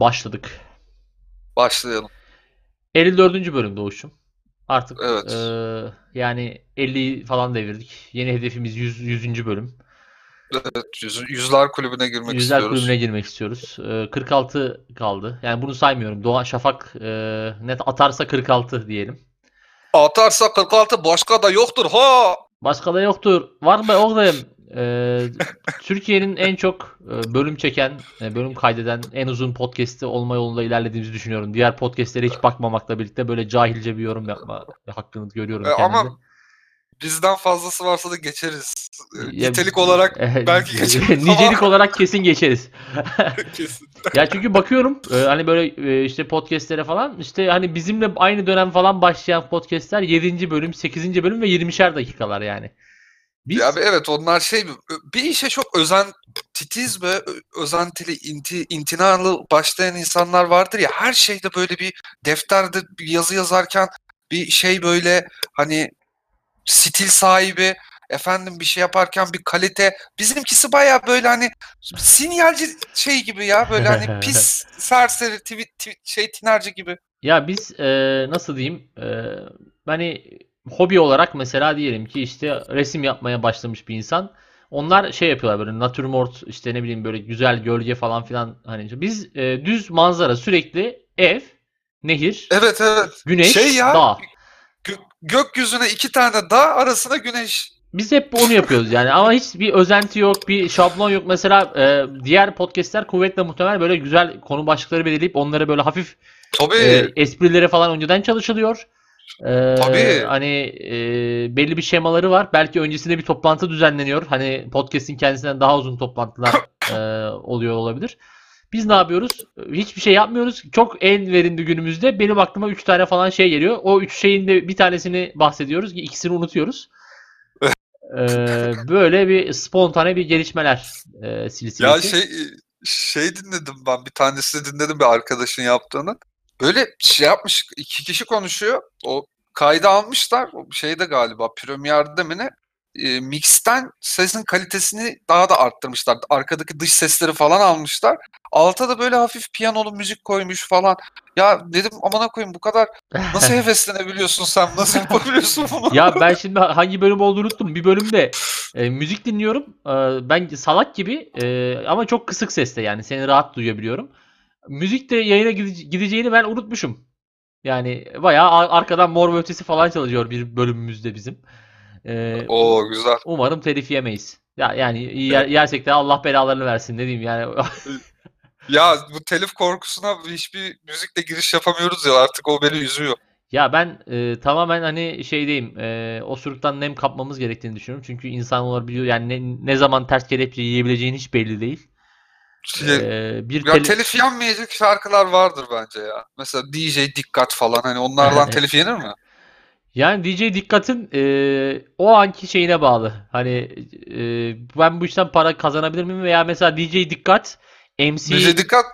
Başladık. Başlayalım. 54. bölüm Doğuş'um. Artık Evet. eee, yani 50 falan devirdik. Yeni hedefimiz 100. 100. bölüm. Evet, yüz, yüzler kulübüne girmek Yüzler istiyoruz. kulübüne girmek istiyoruz. Eee, 46 kaldı. Yani bunu saymıyorum. Doğan Şafak eee, net atarsa 46 diyelim. Atarsa 46 başka da yoktur ha. Başka da yoktur. Var mı oğlum? Eee, Türkiye'nin en çok e, bölüm çeken, e, bölüm kaydeden en uzun podcast'i olma yolunda ilerlediğimizi düşünüyorum. Diğer podcast'lere hiç bakmamakla birlikte böyle cahilce bir yorum yapma hakkını görüyorum E, kendimde. ama bizden fazlası varsa da geçeriz. E, Ya- Nitelik olarak Eh, belki geçeriz ama- Nicelik olarak kesin geçeriz. kesin. Ya çünkü bakıyorum e, hani böyle e, işte podcastlere falan işte hani bizimle aynı dönem falan başlayan podcastler 7. bölüm, 8. bölüm ve 20'şer dakikalar yani. Biz Ya evet onlar şey bir işe çok özen titiz ve özentili, inti, intinalı başlayan insanlar vardır ya her şeyde böyle bir defterde bir yazı yazarken bir şey böyle hani stil sahibi efendim bir şey yaparken bir kalite bizimkisi baya böyle hani sinyalci şey gibi ya böyle hani pis serseri tweet, tweet- şey tinerci gibi. ya biz e, nasıl diyeyim e, hani hobi olarak mesela diyelim ki işte resim yapmaya başlamış bir insan. Onlar şey yapıyorlar böyle natürmort işte ne bileyim böyle güzel gölge falan filan hani biz e, düz manzara sürekli ev, nehir, Evet evet. güneş, şey ya dağ. gö- gökyüzüne iki tane dağ arasına güneş. Biz hep onu yapıyoruz yani ama hiç bir özenti yok, bir şablon yok. Mesela e, diğer podcastler kuvvetle muhtemel böyle güzel konu başlıkları belirleyip onları böyle hafif Tabii. e, esprileri falan önceden çalışılıyor. Tabii. Hani e, belli bir şemaları var. Belki öncesinde bir toplantı düzenleniyor. Hani podcast'in kendisinden daha uzun toplantılar e, oluyor olabilir. Biz ne yapıyoruz? Hiçbir şey yapmıyoruz. Çok en verimli günümüzde benim aklıma 3 tane falan şey geliyor. O 3 şeyin de bir tanesini bahsediyoruz. İkisini unutuyoruz. Ee, böyle bir spontane bir gelişmeler e, silsilesi. Ya şey şey dinledim ben bir tanesini dinledim bir arkadaşın yaptığını. Böyle şey yapmış iki kişi konuşuyor. O kaydı almışlar. O şeyde galiba Premiere'de mi ne? E, mixten sesin kalitesini daha da arttırmışlar. Arkadaki dış sesleri falan almışlar. Alta da böyle hafif piyanolu müzik koymuş falan. Ya dedim amına koyayım bu kadar nasıl heveslenebiliyorsun sen? Nasıl yapabiliyorsun bunu? ya ben şimdi hangi bölüm olduğunu unuttum. Bir bölümde e, müzik dinliyorum. E, ben salak gibi e, ama çok kısık sesle yani seni rahat duyabiliyorum. Müzik de yayına gide- gideceğini ben unutmuşum. Yani bayağı ar- arkadan mor ve ötesi falan çalışıyor bir bölümümüzde bizim. E, Oo güzel. umarım telif yemeyiz. Ya yani yer, yersek de Allah belalarını versin ne diyeyim yani. Ya bu telif korkusuna hiçbir müzikle giriş yapamıyoruz ya artık o beni üzüyor. Ya ben e, tamamen hani şeydeyim. E, osuruktan nem kapmamız gerektiğini düşünüyorum. Çünkü insan olabiliyor. Yani ne, ne zaman ters kelepçe yiyebileceğin hiç belli değil. Şey, E, bir ya tele- telif yenmeyecek şarkılar vardır bence ya. Mesela DJ Dikkat falan hani onlardan telif yenir mi? yani DJ Dikkat'in e, o anki şeyine bağlı. Hani e, ben bu işten para kazanabilir miyim veya mesela DJ Dikkat MC DJ Dikkat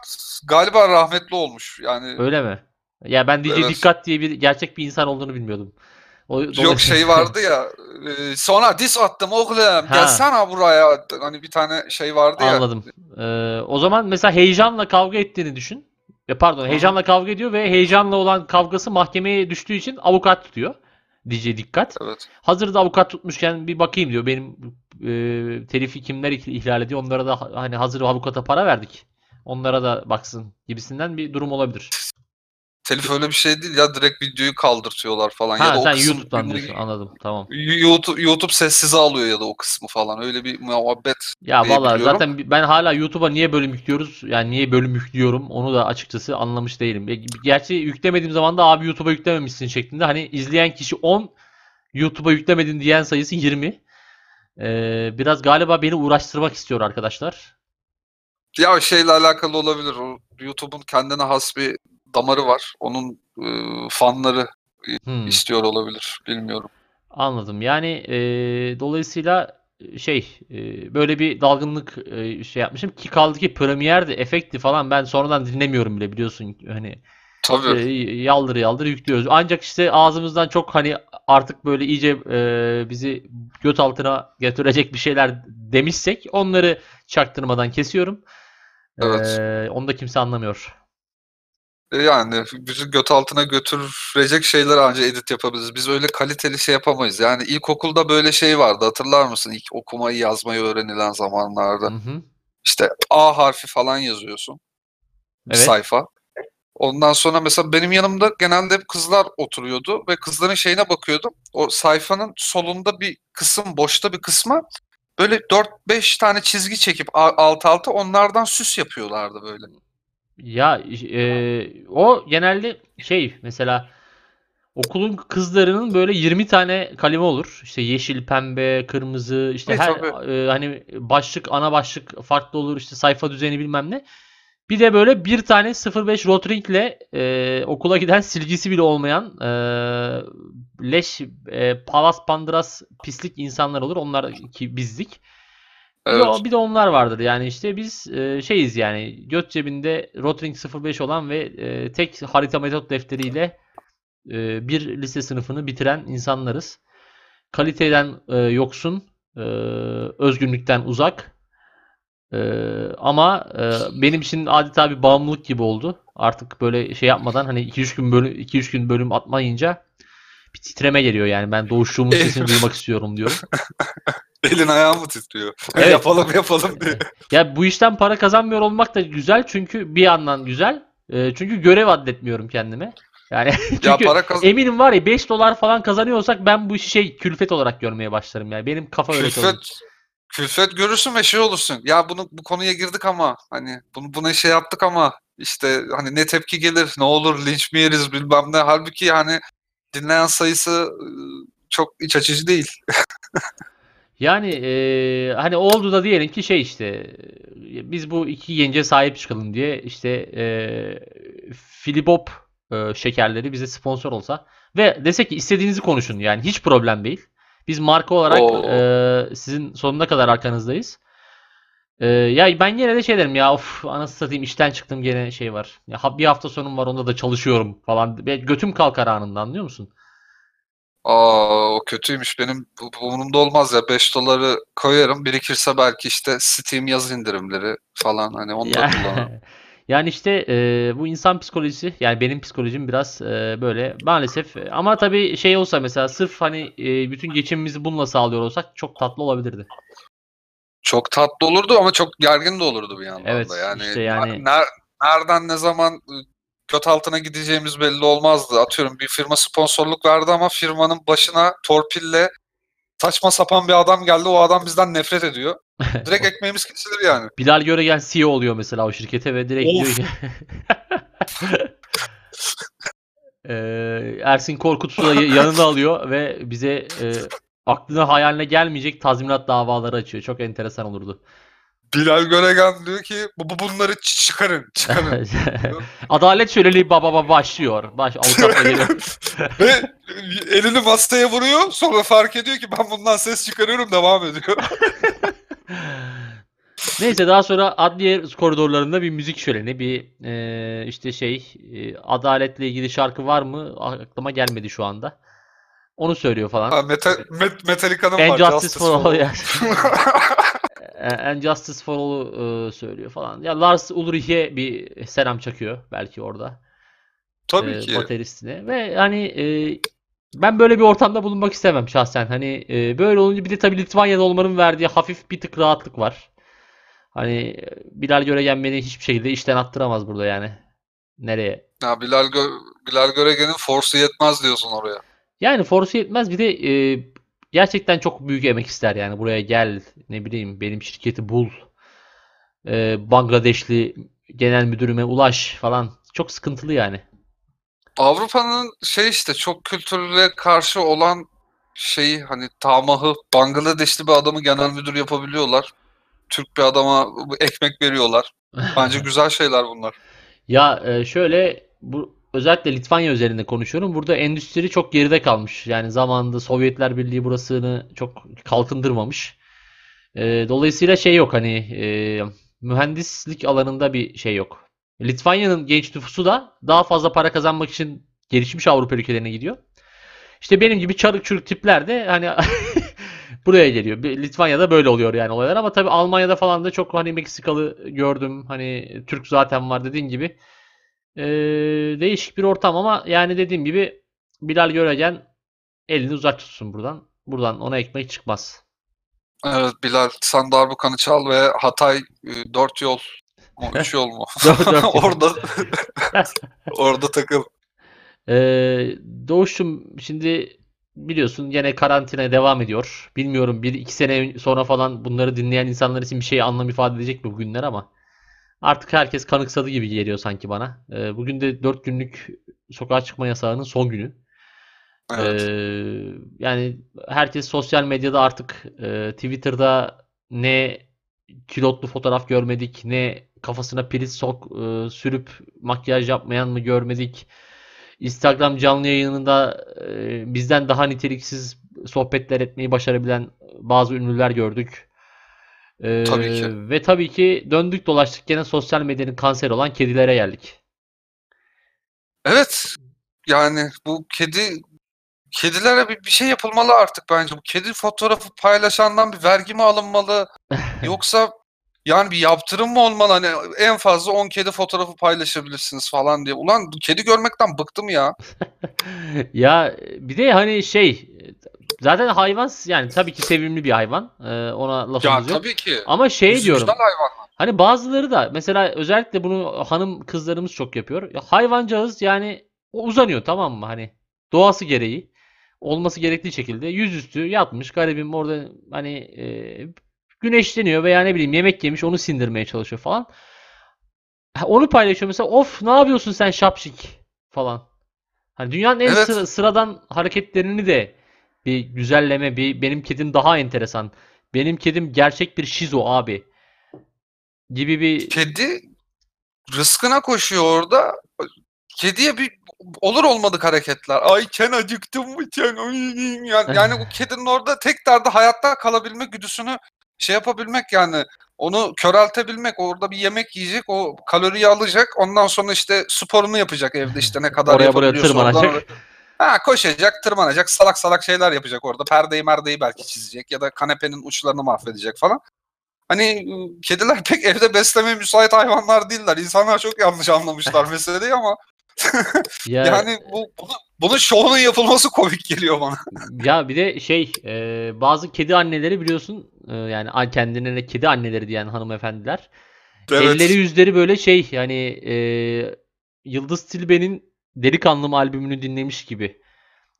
galiba rahmetli olmuş yani. öyle mi? Ya ben DJ Evet. Dikkat diye bir gerçek bir insan olduğunu bilmiyordum. O, Yok şey vardı ya. e, sonra dis attım oğlum gelsene buraya. Hani bir tane şey vardı ya. Anladım. Ee, o zaman mesela heyecanla kavga ettiğini düşün. E, pardon, heyecanla kavga ediyor ve heyecanla olan kavgası mahkemeye düştüğü için avukat tutuyor. DJ dikkat. Evet. Hazırda avukat tutmuşken bir bakayım diyor. Benim e, telifi kimler ihl- ihlal ediyor? Onlara da ha- hani hazır avukata para verdik. Onlara da baksın gibisinden bir durum olabilir. Telif öyle bir şey değil ya direkt videoyu kaldırtıyorlar falan. ya Ha da o sen kısım- YouTube'dan diyorsun. Anladım. Tamam. YouTube, YouTube sessize alıyor ya da o kısmı falan. Öyle bir muhabbet Ya biliyorum. zaten ben hala YouTube'a niye bölüm yüklüyoruz? Yani niye bölüm yüklüyorum? Onu da açıkçası anlamış değilim. Gerçi yüklemediğim zaman da abi YouTube'a yüklememişsin şeklinde. Hani izleyen kişi 10, YouTube'a yüklemedin diyen sayısı 20. Ee, biraz galiba beni uğraştırmak istiyor arkadaşlar. Ya şeyle alakalı olabilir. O YouTube'un kendine has bir damarı var. Onun e, fanları Hmm, istiyor olabilir. Bilmiyorum. anladım. Yani e, dolayısıyla e, şey e, böyle bir dalgınlık e, şey yapmışım ki kaldı ki Premiere'di, efekti falan ben sonradan dinlemiyorum bile biliyorsun hani Tabii. e, yaldır yaldır yüklüyoruz. Ancak işte ağzımızdan çok hani artık böyle iyice e, bizi göt altına götürecek bir şeyler demişsek onları çaktırmadan kesiyorum. Evet. E, onu da kimse anlamıyor. E, Yani bizi göt altına götürecek şeyler anca edit yapabiliriz. Biz öyle kaliteli şey yapamayız. Yani ilkokulda böyle şey vardı hatırlar mısın? İlk okumayı yazmayı öğrenilen zamanlarda. Hı hı. İşte A harfi falan yazıyorsun. Bir Evet. sayfa. Ondan sonra mesela benim yanımda genelde hep kızlar oturuyordu ve kızların şeyine bakıyordum. O sayfanın solunda bir kısım, boşta bir kısma böyle 4-5 tane çizgi çekip alt alta onlardan süs yapıyorlardı böyle. Ya e, o genelde şey mesela okulun kızlarının böyle 20 tane kalemi olur. İşte yeşil, pembe, kırmızı işte Evet, her tabii. e, hani başlık, ana başlık farklı olur. işte sayfa düzeni bilmem ne. Bir de böyle bir tane 05 Rotring'le e, okula giden silgisi bile olmayan e, leş, e, palas pandras pislik insanlar olur. Onlar ki bizdik. Bir de, Evet. bir de onlar vardır yani işte biz e, şeyiz yani göt cebinde Rotring 05 olan ve e, tek harita metot defteriyle e, bir lise sınıfını bitiren insanlarız. Kaliteden e, yoksun, e, özgünlükten uzak. E, ama e, benim için adeta bir bağımlılık gibi oldu. Artık böyle şey yapmadan hani 2-3 gün bölüm 2-3 gün bölüm atmayınca bir titreme geliyor yani ben doğuşluğumun sesini duymak istiyorum diyorum. Elin ayağın mı titriyor? Evet. yapalım yapalım diye. Ya bu işten para kazanmıyor olmak da güzel çünkü bir yandan güzel. Ee, çünkü görev adletmiyorum kendime. Yani çünkü Ya para kaz eminim var ya 5 dolar falan kazanıyorsak ben bu işi şey külfet olarak görmeye başlarım yani. Benim kafa öyle çalışıyor. külfet külfet görürsün ve şey olursun. Ya bunu bu konuya girdik ama hani bunu buna şey yaptık ama işte hani ne tepki gelir, ne olur linç mi yeriz bilmem ne. Halbuki hani dinleyen sayısı ıı, çok iç açıcı değil. Yani eee, hani oldu da diyelim ki şey işte e, biz bu iki gence sahip çıkalım diye işte eee Filibop e, şekerleri bize sponsor olsa ve desek ki istediğinizi konuşun yani hiç problem değil. Biz marka olarak Oo. eee, sizin sonuna kadar arkanızdayız. Eee, ya ben yine de şey derim ya of anasını satayım işten çıktım gene şey var. Ya bir hafta sonum var onda da çalışıyorum falan. Götüm kalkar anında anlıyor musun? Aa o kötüymüş. Benim bu, bu umurumda olmaz ya. 5 doları koyarım. Birikirse belki işte Steam yaz indirimleri falan hani Ya- kullanırım. Yani işte e, bu insan psikolojisi yani benim psikolojim biraz e, böyle maalesef ama tabii şey olsa mesela sırf hani e, bütün geçimimizi bununla sağlıyor olsak çok tatlı olabilirdi. Çok tatlı olurdu ama çok gergin de olurdu bir yandan Evet, da. Yani, işte yani- ner- nereden ne zaman göt altına gideceğimiz belli olmazdı. Atıyorum bir firma sponsorluk verdi ama firmanın başına torpille saçma sapan bir adam geldi. O adam bizden nefret ediyor. Direkt ekmeğimiz kesilir yani. Bilal Göregen CEO oluyor mesela o şirkete ve direkt diyor Of. ki Eee, Ersin Korkut'u da ya- yanına alıyor ve bize e, aklına hayaline gelmeyecek tazminat davaları açıyor. Çok enteresan olurdu. Bilal Göregen diyor ki bu, bu bunları çıkarın. Çıkarın. Adalet şöleli baba baba başlıyor. Baş geliyor. Ve elini masaya vuruyor. Sonra fark ediyor ki ben bundan ses çıkarıyorum devam ediyor. Neyse daha sonra adliye koridorlarında bir müzik şöleni, bir e, işte şey e, adaletle ilgili şarkı var mı? Aklıma gelmedi şu anda. Onu söylüyor falan. Ha, Meta, Met, Metallica'nın var. Justice for All And Justice for All'u e, söylüyor falan. Ya Lars Ulrich'e bir selam çakıyor belki orada. Tabii e, ki. bateristine ve hani e, ben böyle bir ortamda bulunmak istemem şahsen. Hani e, böyle olunca bir de tabii Litvanya'da olmanın verdiği hafif bir tık rahatlık var. Hani e, Bilal Göregen beni hiçbir şekilde işten attıramaz burada yani. Nereye? Ya Bilal, Gö- Bilal Göregen'in force'u yetmez diyorsun oraya. Yani forsu yetmez bir de e, gerçekten çok büyük emek ister yani buraya gel ne bileyim benim şirketi bul. E, Bangladeşli genel müdürüme ulaş falan. Çok sıkıntılı yani. Avrupa'nın şey işte çok kültürle karşı olan şeyi hani tamahı Bangladeşli bir adamı genel müdür yapabiliyorlar. Türk bir adama ekmek veriyorlar. Bence güzel şeyler bunlar. Ya e, şöyle bu özellikle Litvanya üzerinde konuşuyorum. Burada endüstri çok geride kalmış. Yani zamanında Sovyetler Birliği burasını çok kalkındırmamış. E, dolayısıyla şey yok hani e, mühendislik alanında bir şey yok. Litvanya'nın genç nüfusu da daha fazla para kazanmak için gelişmiş Avrupa ülkelerine gidiyor. İşte benim gibi çarık çürük tipler de hani buraya geliyor. Litvanya'da böyle oluyor yani olaylar ama tabii Almanya'da falan da çok hani Meksikalı gördüm. Hani Türk zaten var dediğin gibi. Ee, değişik bir ortam ama yani dediğim gibi Bilal Göregen elini uzak tutsun buradan. Buradan ona ekmek çıkmaz. Evet Bilal sen darbukanı çal ve Hatay 4 yol mu 3 yol mu? Dört- dört yol. orada orada takıl. Ee, Doğuş'cum şimdi biliyorsun gene karantina devam ediyor. Bilmiyorum bir iki sene sonra falan bunları dinleyen insanlar için bir şey anlam ifade edecek mi bu günler ama artık herkes kanıksadı gibi geliyor sanki bana. Ee, bugün de 4 günlük sokağa çıkma yasağının son günü. Evet. Ee, yani herkes sosyal medyada artık e, Twitter'da ne kilotlu fotoğraf görmedik, ne kafasına priz sok e, sürüp makyaj yapmayan mı görmedik. Instagram canlı yayınında e, bizden daha niteliksiz sohbetler etmeyi başarabilen bazı ünlüler gördük. Ee, Tabii ki. Ve tabii ki döndük dolaştık gene sosyal medyanın kanseri olan kedilere geldik. Evet. Yani bu kedi kedilere bir, bir şey yapılmalı artık bence. Bu kedi fotoğrafı paylaşandan bir vergi mi alınmalı? Yoksa yani bir yaptırım mı olmalı? Hani en fazla 10 kedi fotoğrafı paylaşabilirsiniz falan diye. Ulan kedi görmekten bıktım ya. Ya bir de hani şey zaten hayvan yani tabii ki sevimli bir hayvan. Ee, ona Ya lafımız yok. tabii ki. Ama şey diyorum. hayvan. Hani bazıları da mesela özellikle bunu hanım kızlarımız çok yapıyor. Ya hayvancağız yani uzanıyor tamam mı? Hani doğası gereği olması gerektiği şekilde yüzüstü yatmış garibim orada hani e, güneşleniyor veya ne bileyim yemek yemiş onu sindirmeye çalışıyor falan. Onu paylaşıyor mesela of ne yapıyorsun sen şapşik falan. Hani dünyanın en Evet. sıra- sıradan hareketlerini de bir güzelleme bir benim kedim daha enteresan. Benim kedim gerçek bir şizo abi gibi bir Kedi rızkına koşuyor orada. Kediye bir olur olmadık hareketler. Ay Ken acıktım mı Ken? Yani, yani bu kedinin orada tek derdi hayatta kalabilmek güdüsünü şey yapabilmek yani onu köreltebilmek. Orada bir yemek yiyecek, o kaloriyi alacak. Ondan sonra işte sporunu yapacak evde işte ne kadar oraya buraya oradan tırmanacak. oraya- Ha koşacak, tırmanacak, salak salak şeyler yapacak orada. Perdeyi merdeyi belki çizecek ya da kanepenin uçlarını mahvedecek falan. Hani kediler pek evde beslemeye müsait hayvanlar değiller. İnsanlar çok yanlış anlamışlar meseleyi ama Ya yani bu bunu, bunun şovunun yapılması komik geliyor bana. ya bir de şey e, bazı kedi anneleri biliyorsun e, yani kendilerine kedi anneleri diyen hanımefendiler elleri yüzleri böyle şey yani e, Yıldız Tilbe'nin Delikanlım albümünü dinlemiş gibi.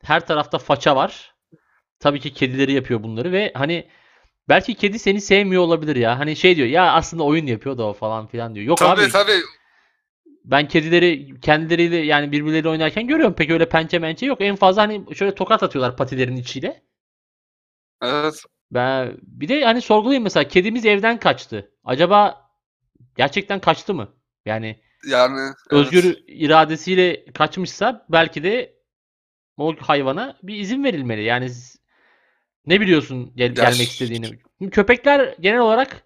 Her tarafta faça var. Tabii ki kedileri yapıyor bunları ve hani belki kedi seni sevmiyor olabilir ya. Hani şey diyor ya aslında oyun yapıyor da o falan filan diyor. Yok Tabii abi tabii. ben kedileri kendileriyle yani birbirleriyle oynarken görüyorum. Pek öyle pençe mençe yok. En fazla hani şöyle tokat atıyorlar patilerin içiyle. Evet. Ben bir de hani sorgulayayım mesela kedimiz evden kaçtı. Acaba gerçekten kaçtı mı? Yani Yani evet. özgür iradesiyle kaçmışsa belki de o hayvana bir izin verilmeli. Yani ne biliyorsun gel- Ya gelmek istediğini. Köpekler genel olarak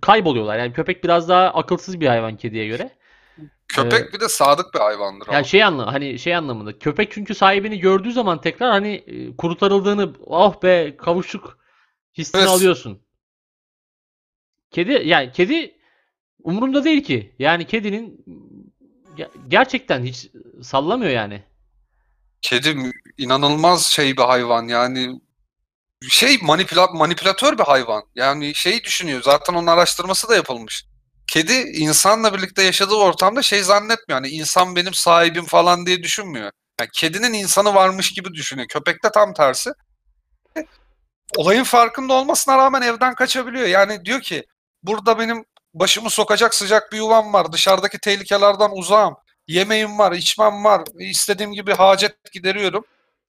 kayboluyorlar. Yani köpek biraz daha akılsız bir hayvan kediye göre. köpek bir de sadık bir hayvandır ama. Yani şey anla hani şey anlamında köpek çünkü sahibini gördüğü zaman tekrar hani e, kurtarıldığını oh be kavuştuk hissini Evet. alıyorsun. Kedi yani kedi umurumda değil ki. Yani kedinin ge- gerçekten hiç sallamıyor yani. Kedi inanılmaz şey bir hayvan yani şey manipüla manipülatör bir hayvan. Yani şey düşünüyor zaten onun araştırması da yapılmış. Kedi insanla birlikte yaşadığı ortamda şey zannetmiyor. Yani insan benim sahibim falan diye düşünmüyor. Yani kedinin insanı varmış gibi düşünüyor. Köpek de tam tersi. Olayın farkında olmasına rağmen evden kaçabiliyor. Yani diyor ki burada benim başımı sokacak sıcak bir yuvam var. Dışarıdaki tehlikelerden uzağım. Yemeğim var, içmem var. İstediğim gibi hacet gideriyorum.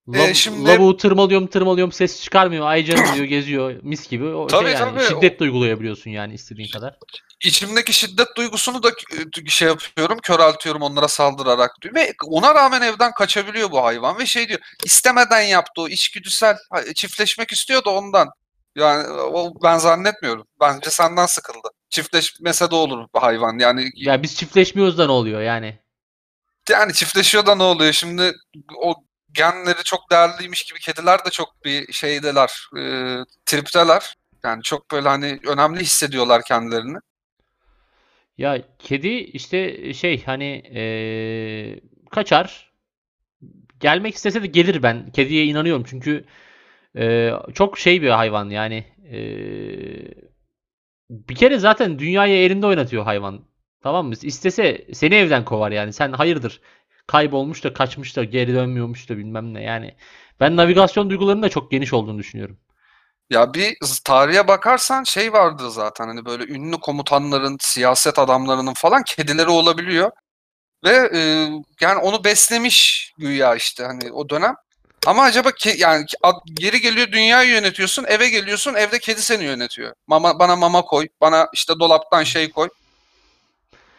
Lav- Ee, şimdi- Lavuğu tırmalıyorum tırmalıyorum ses çıkarmıyor. Ay canım diyor geziyor mis gibi. O Tabii, şey yani tabii. şiddet de uygulayabiliyorsun yani istediğin kadar. İçimdeki şiddet duygusunu da e, şey yapıyorum, köreltiyorum onlara saldırarak diyor. Ve ona rağmen evden kaçabiliyor bu hayvan ve şey diyor, istemeden yaptı o içgüdüsel çiftleşmek istiyor da ondan. Yani o ben zannetmiyorum. Bence senden sıkıldı. Çiftleşmese de olur hayvan. Yani Ya biz çiftleşmiyoruz da ne oluyor yani? yani çiftleşiyor da ne oluyor? Şimdi o genleri çok değerliymiş gibi kediler de çok bir şeydeler, e, tripteler. Yani çok böyle hani önemli hissediyorlar kendilerini. Ya kedi işte şey hani eee, kaçar. Gelmek istese de gelir ben. Kediye inanıyorum çünkü eee, çok şey bir hayvan yani. Eee, bir kere zaten dünyayı elinde oynatıyor hayvan. Tamam mı? İstese seni evden kovar yani. Sen hayırdır kaybolmuş da kaçmış da geri dönmüyormuş da bilmem ne yani. Ben navigasyon duygularının da çok geniş olduğunu düşünüyorum. Ya bir tarihe bakarsan şey vardı zaten hani böyle ünlü komutanların, siyaset adamlarının falan kedileri olabiliyor. Ve e, yani onu beslemiş güya işte hani o dönem. Ama acaba ke- yani geri geliyor dünyayı yönetiyorsun, eve geliyorsun, evde kedi seni yönetiyor. Mama bana mama koy, bana işte dolaptan şey koy.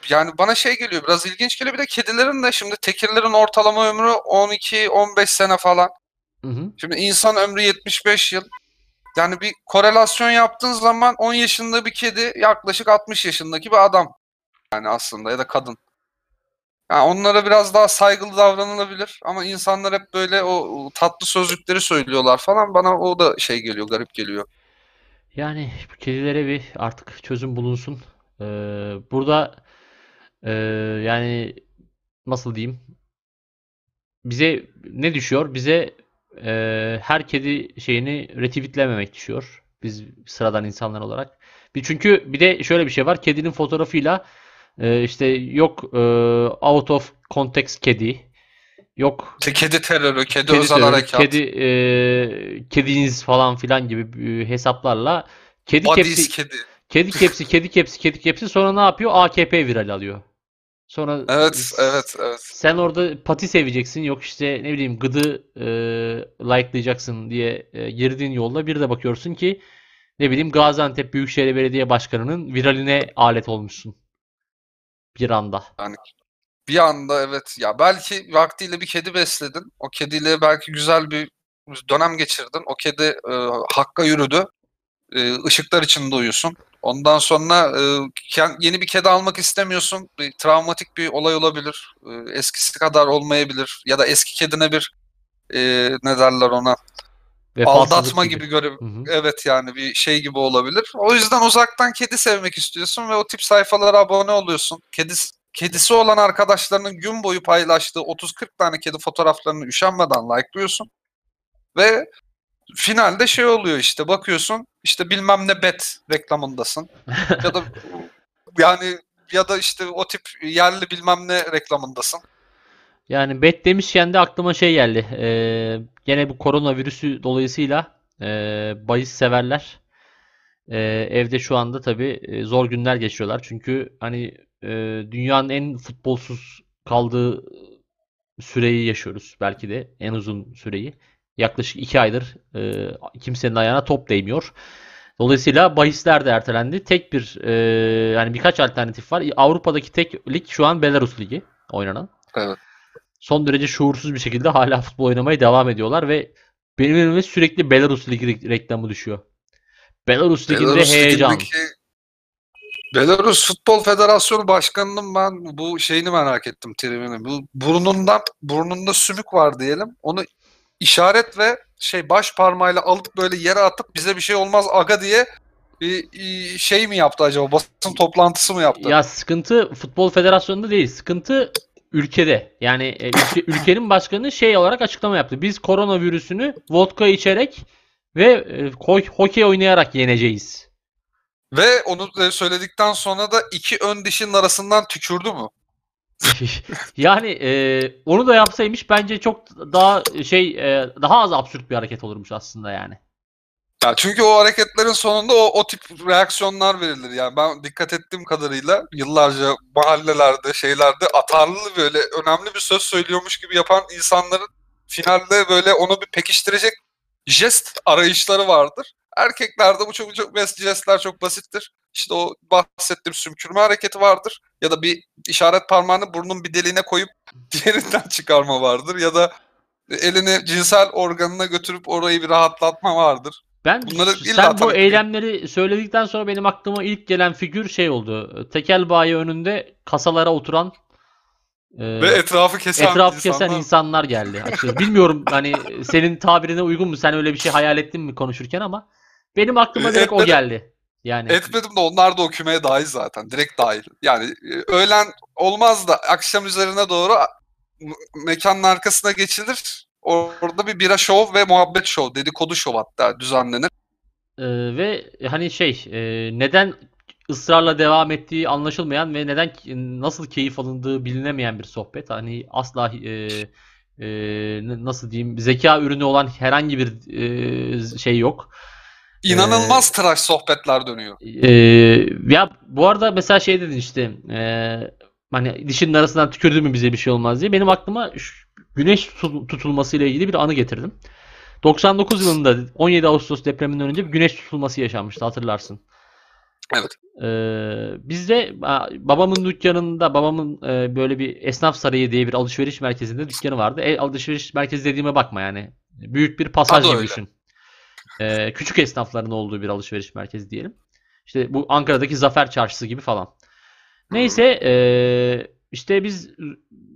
Yani bana şey geliyor biraz ilginç geliyor. Bir de kedilerin de şimdi tekirlerin ortalama ömrü 12-15 sene falan. Hı hı. Şimdi insan ömrü 75 yıl. Yani bir korelasyon yaptığın zaman 10 yaşında bir kedi yaklaşık 60 yaşındaki bir adam. Yani aslında ya da kadın. Yani onlara biraz daha saygılı davranılabilir ama insanlar hep böyle o tatlı sözcükleri söylüyorlar falan. Bana o da şey geliyor, garip geliyor. Yani bu kedilere bir artık çözüm bulunsun. Ee, burada ee, yani nasıl diyeyim? Bize ne düşüyor? Bize ee, her kedi şeyini retweetlememek düşüyor. Biz sıradan insanlar olarak. Bir çünkü bir de şöyle bir şey var. Kedinin fotoğrafıyla ee, işte yok ee, out of context kedi. Yok kedi terörü, kedi, kedi özel terörü, harekat, kedi ee, kediniz falan filan gibi ee, hesaplarla kedi kepsi kedi. Kedi kepsi, kedi kepsi, kedi kepsi sonra ne yapıyor? AKP viral alıyor. Sonra Evet, evet, evet. sen orada pati seveceksin. Yok işte ne bileyim gıdı e, likelayacaksın diye e, girdiğin yolda bir de bakıyorsun ki ne bileyim Gaziantep Büyükşehir Belediye Başkanı'nın viraline alet olmuşsun bir anda. Yani bir anda evet ya belki vaktiyle bir kedi besledin. O kediyle belki güzel bir dönem geçirdin. O kedi e, hakka yürüdü. E, ışıklar içinde uyusun. Ondan sonra e, yeni bir kedi almak istemiyorsun. Bir travmatik bir olay olabilir. E, eskisi kadar olmayabilir. Ya da eski kedine bir e, ne derler ona aldatma gibi. gibi hı. evet yani bir şey gibi olabilir. O yüzden uzaktan kedi sevmek istiyorsun ve o tip sayfalara abone oluyorsun. Kedisi, kedisi olan arkadaşlarının gün boyu paylaştığı 30-40 tane kedi fotoğraflarını üşenmeden like'lıyorsun. Ve finalde şey oluyor işte bakıyorsun işte bilmem ne bet reklamındasın. Ya da yani ya da işte o tip yerli bilmem ne reklamındasın. Yani bet demişken de aklıma şey geldi. Ee, gene bu koronavirüsü dolayısıyla e, bahis severler e, evde şu anda tabii e, zor günler geçiyorlar. Çünkü hani e, dünyanın en futbolsuz kaldığı süreyi yaşıyoruz. Belki de en uzun süreyi. Yaklaşık iki aydır e, kimsenin ayağına top değmiyor. Dolayısıyla bahisler de ertelendi. Tek bir e, yani birkaç alternatif var. Avrupa'daki tek lig şu an Belarus Ligi oynanan Evet. Son derece şuursuz bir şekilde hala futbol oynamaya devam ediyorlar ve benim önüme sürekli Belarus Ligi re- reklamı düşüyor. Belarus Ligi'nde Belarus heyecan. Ligi'ndeki Belarus Futbol Federasyonu Başkanı'nın ben bu şeyini merak ettim terimini. Bu burnundan burnunda sümük var diyelim. Onu işaret ve şey baş parmağıyla alıp böyle yere atıp bize bir şey olmaz aga diye şey mi yaptı acaba? Basın toplantısı mı yaptı? Ya sıkıntı Futbol Federasyonu'nda değil. Sıkıntı ülkede. Yani e, ülke- ülkenin başkanı şey olarak açıklama yaptı. Biz koronavirüsünü vodka içerek ve e, ho- hokey oynayarak yeneceğiz. Ve onu e, söyledikten sonra da iki ön dişinin arasından tükürdü mü? Yani e, onu da yapsaymış bence çok daha şey e, daha az absürt bir hareket olurmuş aslında yani. Ya çünkü o hareketlerin sonunda o, o tip reaksiyonlar verilir. Yani ben dikkat ettiğim kadarıyla yıllarca mahallelerde, şeylerde atarlı böyle önemli bir söz söylüyormuş gibi yapan insanların finalde böyle onu bir pekiştirecek jest arayışları vardır. Erkeklerde bu çok çok jestler çok basittir. İşte o bahsettiğim sümkürme hareketi vardır. Ya da bir işaret parmağını burnun bir deliğine koyup diğerinden çıkarma vardır. Ya da elini cinsel organına götürüp orayı bir rahatlatma vardır. Ben Bunları sen bu eylemleri söyledikten sonra benim aklıma ilk gelen figür şey oldu. Tekel bayi önünde kasalara oturan e, Ve etrafı kesen etrafı insanlar. kesen insanlar geldi. Açıkçası. Bilmiyorum hani senin tabirine uygun mu? Sen öyle bir şey hayal ettin mi konuşurken ama benim aklıma direkt o Evet, geldi. Yani Etmedim de onlar da o kümeye dahil zaten. Direkt dahil. Yani e, öğlen olmaz da akşam üzerine doğru mekanın arkasına geçilir. Orada bir bira şov ve muhabbet şov, dedikodu şov hatta düzenlenir. Ee, ve hani şey e, neden ısrarla devam ettiği anlaşılmayan ve neden nasıl keyif alındığı bilinemeyen bir sohbet. Hani asla e, e, nasıl diyeyim zeka ürünü olan herhangi bir e, şey yok. İnanılmaz tıraş sohbetler dönüyor. Ee, ya bu arada mesela şey dedin işte e, hani dişinin arasından tükürdü mü bize bir şey olmaz diye. Benim aklıma şu güneş tutul- tutulması ile ilgili bir anı getirdim. 99 yılında 17 Ağustos depreminden önce bir güneş tutulması yaşanmıştı hatırlarsın. Evet. Ee, bizde babamın dükkanında babamın e, böyle bir esnaf sarayı diye bir alışveriş merkezinde dükkanı vardı. E, alışveriş merkezi dediğime bakma yani. Büyük bir pasaj gibi düşün. Ee, küçük esnafların olduğu bir alışveriş merkezi diyelim. İşte bu Ankara'daki Zafer Çarşısı gibi falan. Neyse ee, işte biz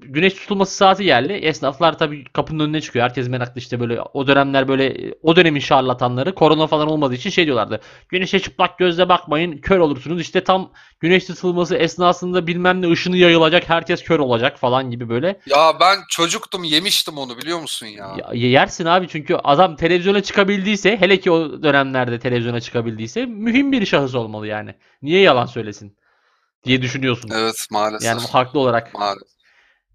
güneş tutulması saati geldi. Esnaflar tabii kapının önüne çıkıyor. Herkes meraklı işte böyle o dönemler böyle o dönemin şarlatanları korona falan olmadığı için şey diyorlardı. Güneşe çıplak gözle bakmayın kör olursunuz. İşte tam güneş tutulması esnasında bilmem ne ışını yayılacak herkes kör olacak falan gibi böyle. Ya ben çocuktum yemiştim onu biliyor musun ya? Ya- yersin abi çünkü adam televizyona çıkabildiyse hele ki o dönemlerde televizyona çıkabildiyse mühim bir şahıs olmalı yani. Niye yalan söylesin diye düşünüyorsun. Evet maalesef. Yani haklı olarak. Maalesef.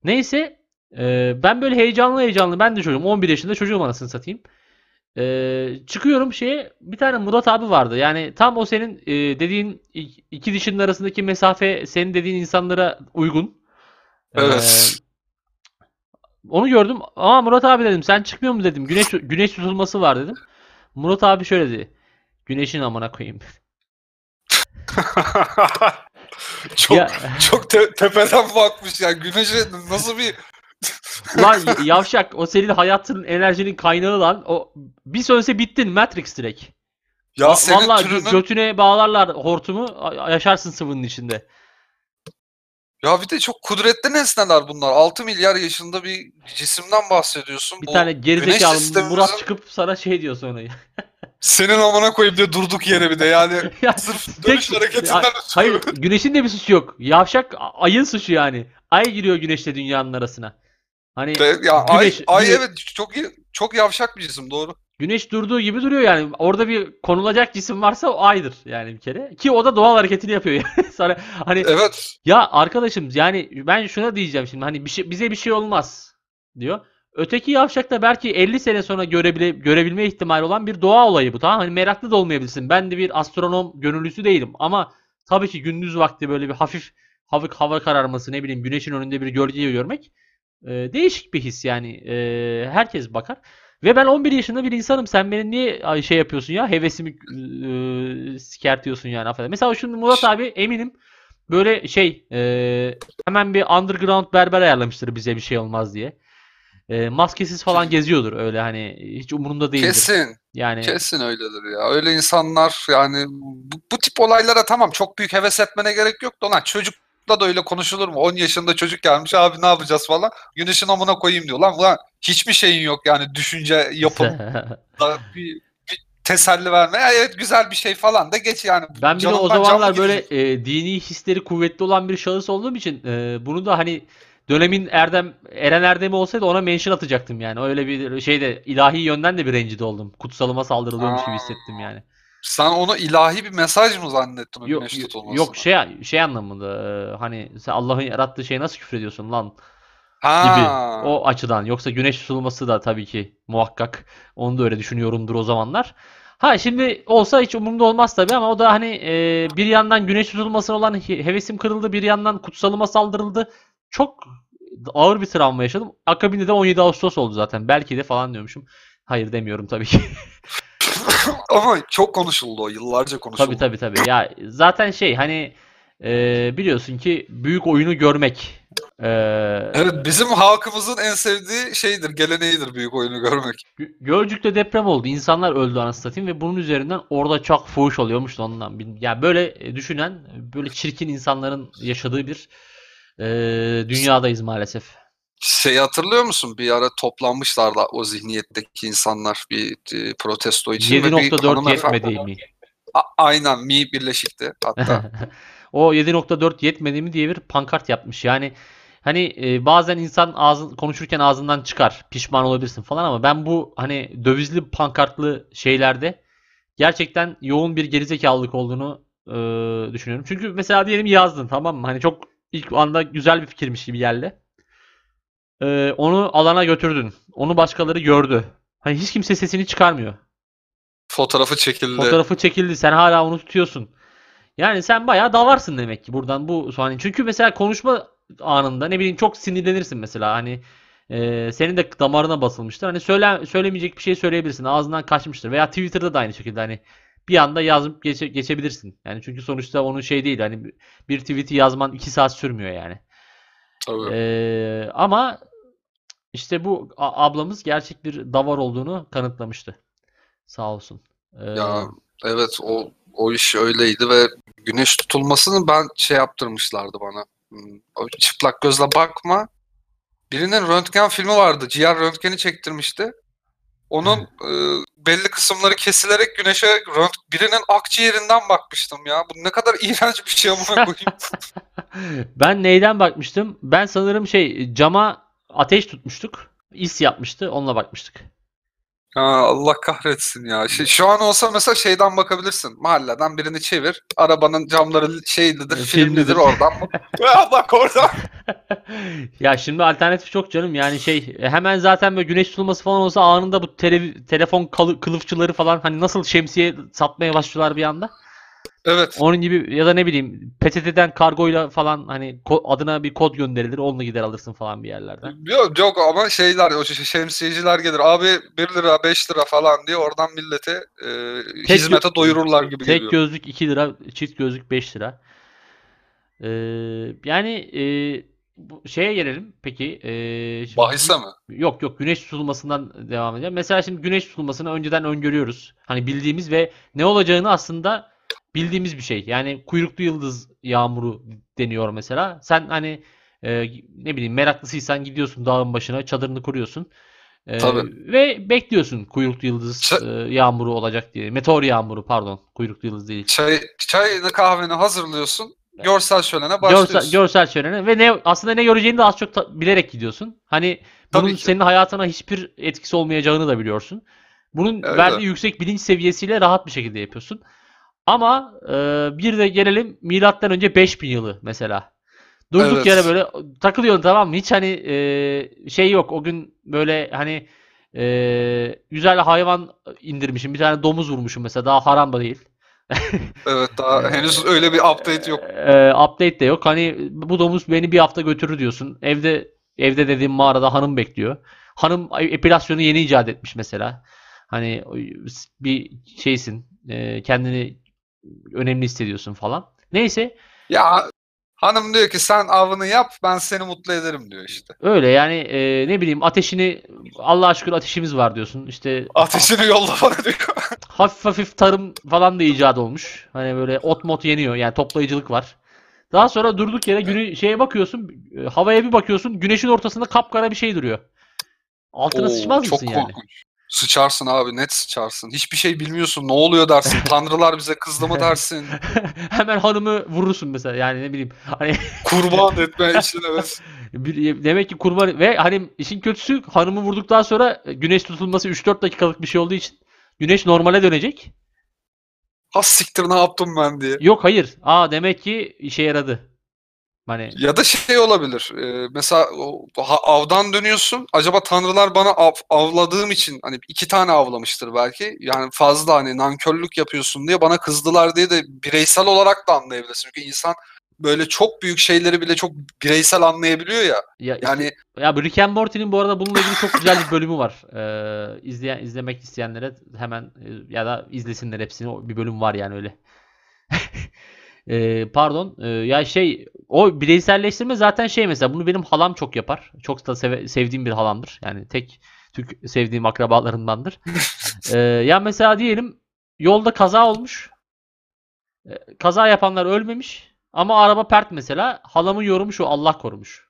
Neyse e, ben böyle heyecanlı heyecanlı ben de çocuğum 11 yaşında çocuğum anasını satayım. E, çıkıyorum şeye bir tane Murat abi vardı. Yani tam o senin e, dediğin ik- iki dişinin arasındaki mesafe senin dediğin insanlara uygun. E, Evet. onu gördüm. Aa Murat abi dedim sen çıkmıyor mu dedim. Güneş güneş tutulması var dedim. Murat abi şöyle dedi. Güneşin amına koyayım. çok Ya- çok te- tepeden bakmış ya. Güneşe nasıl bir Lan yavşak o senin hayatının enerjinin kaynağı lan. O bir sönse bittin Matrix direkt. ya Va- senin Vallahi türünün götüne bağlarlar hortumu yaşarsın sıvının içinde. ya bir de çok kudretli nesneler bunlar. 6 milyar yaşında bir cisimden bahsediyorsun. Bir Bu tane gerizekalı sistemimizin Murat çıkıp sana şey diyor sonra. senin amına koyayım diye durduk yere bir de yani Ya, sırf tek- dönüş hareketinden Ya, ötürü. Hayır güneşin de bir suçu yok. Yavşak a- ayın suçu yani. Ay giriyor güneşle dünyanın arasına. Hani De- ya Güneş- ay, ay güneş- evet çok iyi- çok yavşak bir cisim doğru. güneş durduğu gibi duruyor yani. Orada bir konulacak cisim varsa o aydır yani bir kere. Ki o da doğal hareketini yapıyor yani. Sonra hani Evet. Ya arkadaşım yani ben şuna diyeceğim şimdi hani bir şey, bize bir şey olmaz diyor. Öteki yavşak da belki 50 sene sonra görebile, görebilme ihtimali olan bir doğa olayı bu tamam hani meraklı da olmayabilirsin. Ben de bir astronom gönüllüsü değilim ama tabii ki gündüz vakti böyle bir hafif hafif hava kararması ne bileyim güneşin önünde bir gölgeyi görmek e, değişik bir his yani E, herkes bakar. Ve ben 11 yaşında bir insanım. Sen beni niye şey yapıyorsun ya? Hevesimi e, sikertiyorsun yani affedersin. Mesela şimdi Murat abi eminim böyle şey e, hemen bir underground berber ayarlamıştır bize bir şey olmaz diye. E, maskesiz falan geziyordur öyle hani hiç umurunda değildir. Kesin. Yani Kesin öyledir ya. Öyle insanlar yani bu, bu tip olaylara tamam çok büyük heves etmene gerek yok da lan çocukla da öyle konuşulur mu? 10 yaşında çocuk gelmiş abi ne yapacağız falan. Güneşin amına koyayım diyor. Lan ulan hiçbir şeyin yok yani düşünce yapım da bir, bir teselli verme. Evet güzel bir şey falan da geç yani. Ben bir de o zamanlar böyle e, dini hisleri kuvvetli olan bir şahıs olduğum için e, bunu da hani dönemin Erdem Eren Erdem'i olsaydı ona mention atacaktım yani. Öyle bir şeyde ilahi yönden de bir rencide oldum. Kutsalıma saldırılıyormuş gibi hissettim yani. Sen onu ilahi bir mesaj mı zannettin o Yok güneş yok, tutulmasına? yok şey şey anlamında hani Allah'ın yarattığı şeye nasıl küfür ediyorsun lan ha. gibi o açıdan. Yoksa güneş tutulması da tabii ki muhakkak onu da öyle düşünüyorumdur o zamanlar. Ha şimdi olsa hiç umurumda olmaz tabii ama o da hani e, bir yandan güneş tutulmasına olan he- hevesim kırıldı, bir yandan kutsalıma saldırıldı. Çok ağır bir travma yaşadım. Akabinde de 17 Ağustos oldu zaten. Belki de falan diyormuşum. Hayır demiyorum tabii ki. Ama çok konuşuldu o. Yıllarca konuşuldu. Tabii tabii tabii. Ya zaten şey hani e, biliyorsun ki büyük oyunu görmek. E, Evet bizim halkımızın en sevdiği şeydir, geleneğidir büyük oyunu görmek. Gö- Gölcük'te deprem oldu. İnsanlar öldü anasını satayım ve bunun üzerinden orada çok fuhuş oluyormuş da ondan. Ya böyle e, düşünen, böyle çirkin insanların yaşadığı bir e, dünyadayız maalesef. Şey hatırlıyor musun? Bir ara toplanmışlardı o zihniyetteki insanlar bir e, protesto için ve bir 7.4 hanımefendi- yetmedi mi? A- aynen Mi birleşikti hatta. o 7.4 yetmedi mi diye bir pankart yapmış. Yani hani e, bazen insan ağzın konuşurken ağzından çıkar. Pişman olabilirsin falan ama ben bu hani dövizli pankartlı şeylerde gerçekten yoğun bir gerizekalılık olduğunu e, düşünüyorum. Çünkü mesela diyelim yazdın tamam mı? Hani çok ilk anda güzel bir fikirmiş gibi geldi. E, onu alana götürdün. Onu başkaları gördü. Hani hiç kimse sesini çıkarmıyor. Fotoğrafı çekildi. Fotoğrafı çekildi. Sen hala onu tutuyorsun. Yani sen bayağı davarsın demek ki buradan bu hani çünkü mesela konuşma anında ne bileyim çok sinirlenirsin mesela hani e, senin de damarına basılmıştır. Hani söyle söylemeyecek bir şey söyleyebilirsin. Ağzından kaçmıştır. Veya Twitter'da da aynı şekilde hani bir anda yazıp geçe, geçebilirsin. Yani çünkü sonuçta onun şey değil. Hani bir tweet'i yazman 2 saat sürmüyor yani. Tabii. E, ama işte bu ablamız gerçek bir davar olduğunu kanıtlamıştı. Sağ olsun. E, Ya evet o o iş öyleydi ve güneş tutulmasını ben şey yaptırmışlardı bana. Hmm, O çıplak gözle bakma. Birinin röntgen filmi vardı. Ciğer röntgeni çektirmişti. Onun e, belli kısımları kesilerek güneşe rönt birinin akciğerinden bakmıştım ya. Bu ne kadar iğrenç bir şey amına koyayım. Ben neyden bakmıştım? Ben sanırım şey cama ateş tutmuştuk. İs yapmıştı. Onunla bakmıştık. Ha, Allah kahretsin ya. Şey, şu an olsa mesela şeyden bakabilirsin. Mahalleden birini çevir. Arabanın camları şeylidir, filmlidir filmlidir. oradan. Ya bak oradan. ya şimdi alternatif çok canım. Yani şey hemen zaten böyle güneş tutulması falan olsa anında bu tele- telefon kılıfçıları falan hani nasıl şemsiye satmaya başlıyorlar bir anda. Evet. Onun gibi ya da ne bileyim PTT'den kargoyla falan hani adına bir kod gönderilir. Onunla gider alırsın falan bir yerlerden. Yok, yok ama şeyler o şemsiyeciler gelir. Abi 1 lira 5 lira falan diye oradan millete e, Tek hizmete gö- doyururlar gibi Tek geliyor. gözlük 2 lira, çift gözlük 5 lira. Ee, yani e, şeye gelelim peki. Ee, şimdi- Bahise mi? Yok yok güneş tutulmasından devam edelim. Mesela şimdi güneş tutulmasını önceden öngörüyoruz. Hani bildiğimiz ve ne olacağını aslında bildiğimiz bir şey. Yani kuyruklu yıldız yağmuru deniyor mesela. Sen hani e, ne bileyim meraklısıysan gidiyorsun dağın başına çadırını kuruyorsun. E, Tabii. ve bekliyorsun kuyruklu yıldız Ça- e, yağmuru olacak diye. Meteor yağmuru pardon. Kuyruklu yıldız değil. Çay, çayını kahveni hazırlıyorsun. Görsel şölene Görsel, başlıyorsun. görsel şöleni ve ne aslında ne göreceğini de az çok ta- bilerek gidiyorsun. Hani bunun Tabii ki. senin hayatına hiçbir etkisi olmayacağını da biliyorsun. Bunun Evet. verdiği yüksek bilinç seviyesiyle rahat bir şekilde yapıyorsun. Ama e, bir de gelelim milattan önce 5000 yılı mesela. Durduk Evet. yere böyle takılıyorsun tamam mı? Hiç hani e, şey yok. O gün böyle hani e, güzel hayvan indirmişim. Bir tane domuz vurmuşum mesela. Daha haram da değil. Evet daha henüz öyle bir update yok. Ee, update de yok. Hani bu domuz beni bir hafta götürür diyorsun. Evde evde dediğim mağarada hanım bekliyor. Hanım epilasyonu yeni icat etmiş mesela. Hani bir şeysin. e, kendini önemli hissediyorsun falan. Neyse Ya hanım diyor ki sen avını yap ben seni mutlu ederim diyor işte. öyle yani e, ne bileyim ateşini Allah'a şükür ateşimiz var diyorsun. İşte Ateşini yolla bana diyor. hafif hafif tarım falan da icat olmuş. Hani böyle ot mot yeniyor. Yani toplayıcılık var. Daha sonra durduk yere günü şeye bakıyorsun, e, havaya bir bakıyorsun, güneşin ortasında kapkara bir şey duruyor. Altına Oo, sıçmaz çok mısın yani? korkunç. Sıçarsın abi net sıçarsın. Hiçbir şey bilmiyorsun. Ne oluyor dersin. Tanrılar bize kızdı mı dersin. Hemen hanımı vurursun mesela. Yani ne bileyim. Hani Kurban etme için evet. bir- demek ki kurban ve hani işin kötüsü hanımı vurduktan sonra güneş tutulması 3-4 dakikalık bir şey olduğu için güneş normale dönecek. Ha siktir ne yaptım ben diye. Yok hayır. Aa demek ki işe yaradı. Hani Ya da şey olabilir. e, mesela avdan dönüyorsun. Acaba tanrılar bana av, avladığım için hani iki tane avlamıştır belki. Yani fazla hani nankörlük yapıyorsun diye bana kızdılar diye de bireysel olarak da anlayabilirsin. Çünkü insan böyle çok büyük şeyleri bile çok bireysel anlayabiliyor ya. ya Yani Ya Rick and Morty'nin bu arada bununla ilgili çok güzel bir bölümü var. Ee, izleyen izlemek isteyenlere hemen e, ya da izlesinler hepsini. Bir bölüm var yani öyle. Ee, pardon. Ee, ya şey o bireyselleştirme zaten şey mesela bunu benim halam çok yapar. Çok da seve- sevdiğim bir halamdır. Yani tek Türk sevdiğim akrabalarındandır. Ee, ya mesela diyelim yolda kaza olmuş. Ee, kaza yapanlar ölmemiş. Ama araba pert mesela. Halamın yorumu şu Allah korumuş.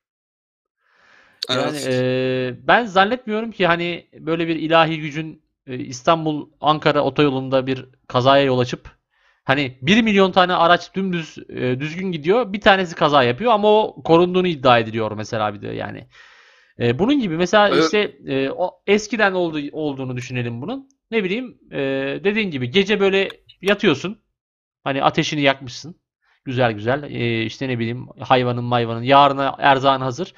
Yani evet. eee, ben zannetmiyorum ki hani böyle bir ilahi gücün e, İstanbul Ankara otoyolunda bir kazaya yol açıp Hani 1 milyon tane araç dümdüz e, düzgün gidiyor. Bir tanesi kaza yapıyor ama o korunduğunu iddia ediliyor mesela bir de yani. E, bunun gibi mesela Evet. işte e, o eskiden oldu, olduğunu düşünelim bunun. Ne bileyim e, dediğin gibi gece böyle yatıyorsun. Hani ateşini yakmışsın. Güzel güzel. E, işte ne bileyim hayvanın mayvanın yarına erzağın hazır.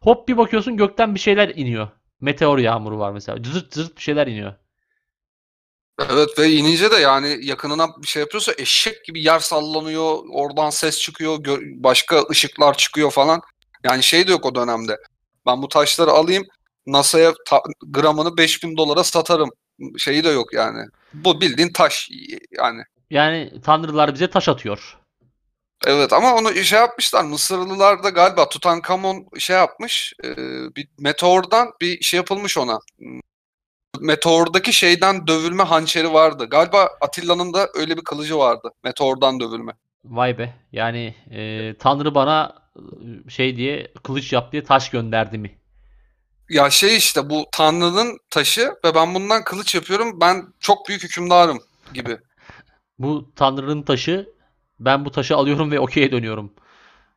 Hop bir bakıyorsun gökten bir şeyler iniyor. Meteor yağmuru var mesela. Cızırt cızırt bir şeyler iniyor. Evet ve inince de yani yakınına bir şey yapıyorsa eşek gibi yer sallanıyor, oradan ses çıkıyor, başka ışıklar çıkıyor falan. Yani şey de yok o dönemde. Ben bu taşları alayım, NASA'ya ta- gramını 5000 dolara satarım. Şeyi de yok yani. Bu bildiğin taş yani. Yani tanrılar bize taş atıyor. Evet ama onu şey yapmışlar. Mısırlılar da galiba Tutankamon şey yapmış. e, bir meteordan bir şey yapılmış ona. Meteordaki şeyden dövülme hançeri vardı. Galiba Atilla'nın da öyle bir kılıcı vardı. Meteordan dövülme. Vay be. Yani e, Tanrı bana e, şey diye kılıç yap diye taş gönderdi mi? Ya şey işte bu Tanrı'nın taşı ve ben bundan kılıç yapıyorum. Ben çok büyük hükümdarım gibi. Bu Tanrı'nın taşı ben bu taşı alıyorum ve okey'e dönüyorum.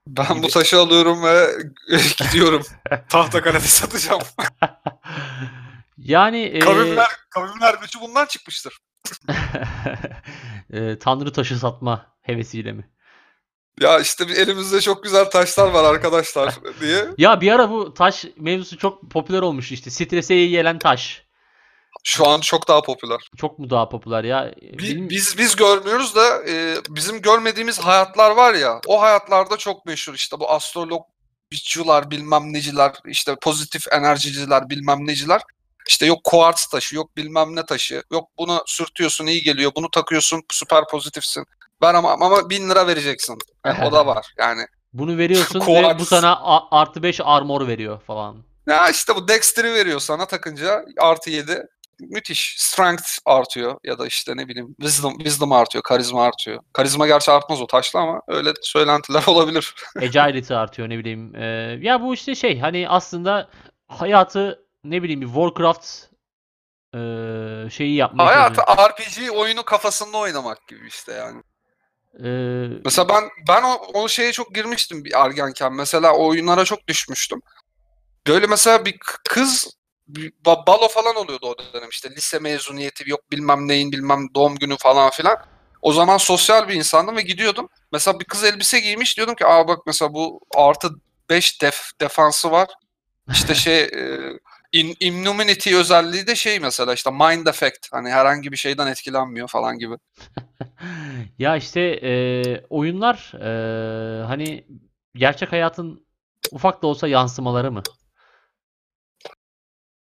Ben Gibi. bu taşı alıyorum ve gidiyorum. Tahtakale'de satacağım. Yani e, Kavimler, kavimler gücü bundan çıkmıştır. e, Tanrı taşı satma hevesiyle mi? Ya işte elimizde çok güzel taşlar var arkadaşlar diye. Ya bir ara bu taş mevzusu çok popüler olmuş işte. Strese iyi gelen taş. Şu an çok daha popüler. Çok mu daha popüler ya? Bi- Benim- Biz biz görmüyoruz da e, bizim görmediğimiz hayatlar var ya. O hayatlarda çok meşhur işte bu astrologcular bilmem neciler, işte pozitif enerjiciler bilmem neciler. İşte yok kuartz taşı, yok bilmem ne taşı, yok bunu sürtüyorsun iyi geliyor, bunu takıyorsun süper pozitifsin. Ben ama ama bin lira vereceksin. Yani o da var yani. Bunu veriyorsun ve bu sana artı 5 armor veriyor falan. Ya işte bu Dexter'i veriyor sana takınca artı 7. Müthiş. Strength artıyor ya da işte ne bileyim wisdom, wisdom artıyor, karizma artıyor. Karizma gerçi artmaz o taşla ama öyle söylentiler olabilir. Agility artıyor ne bileyim. Ee, ya bu işte şey hani aslında hayatı ne bileyim bir Warcraft ee, şeyi Hayatı çalışıyor. RPG oyunu kafasında oynamak gibi işte yani. Ee, Mesela ben ben o, o şeye çok girmiştim bir ergenken. Mesela o oyunlara çok düşmüştüm. Böyle mesela bir kız bir ba- balo falan oluyordu o dönem işte lise mezuniyeti yok bilmem neyin bilmem doğum günü falan filan. O zaman sosyal bir insandım ve gidiyordum. Mesela bir kız elbise giymiş diyordum ki aa bak mesela bu artı 5 def, defansı var. İşte şey e, in, immunity özelliği de şey mesela işte mind effect hani herhangi bir şeyden etkilenmiyor falan gibi. ya işte ee, oyunlar ee, hani gerçek hayatın ufak da olsa yansımaları mı?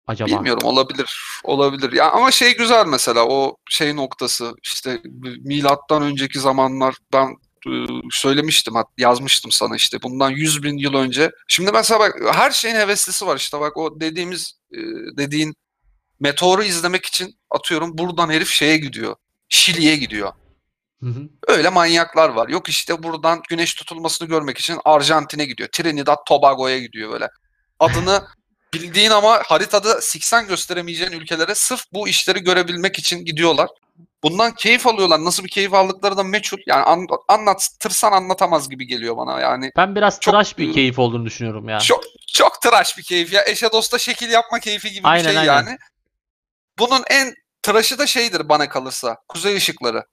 Acaba? Bilmiyorum olabilir. Olabilir. Ya ama şey güzel mesela o şey noktası işte milattan önceki zamanlar ben e, söylemiştim hat yazmıştım sana işte bundan 100 bin yıl önce. Şimdi mesela bak her şeyin heveslisi var işte bak o dediğimiz e, dediğin meteoru izlemek için atıyorum buradan herif şeye gidiyor. Şili'ye gidiyor. Hı hı. Öyle manyaklar var. Yok işte buradan güneş tutulmasını görmek için Arjantin'e gidiyor. Trinidad Tobago'ya gidiyor böyle. Adını bildiğin ama haritada siksen gösteremeyeceğin ülkelere sırf bu işleri görebilmek için gidiyorlar. Bundan keyif alıyorlar. Nasıl bir keyif aldıkları da meçhul. Yani an, anlatırsan anlatamaz gibi geliyor bana yani. Ben biraz Çok- tıraş bir keyif olduğunu düşünüyorum ya. Çok çok tıraş bir keyif ya. Eşe dosta şekil yapma keyfi gibi Aynen, bir şey aynen. yani. Bunun en tıraşı da şeydir bana kalırsa. Kuzey ışıkları.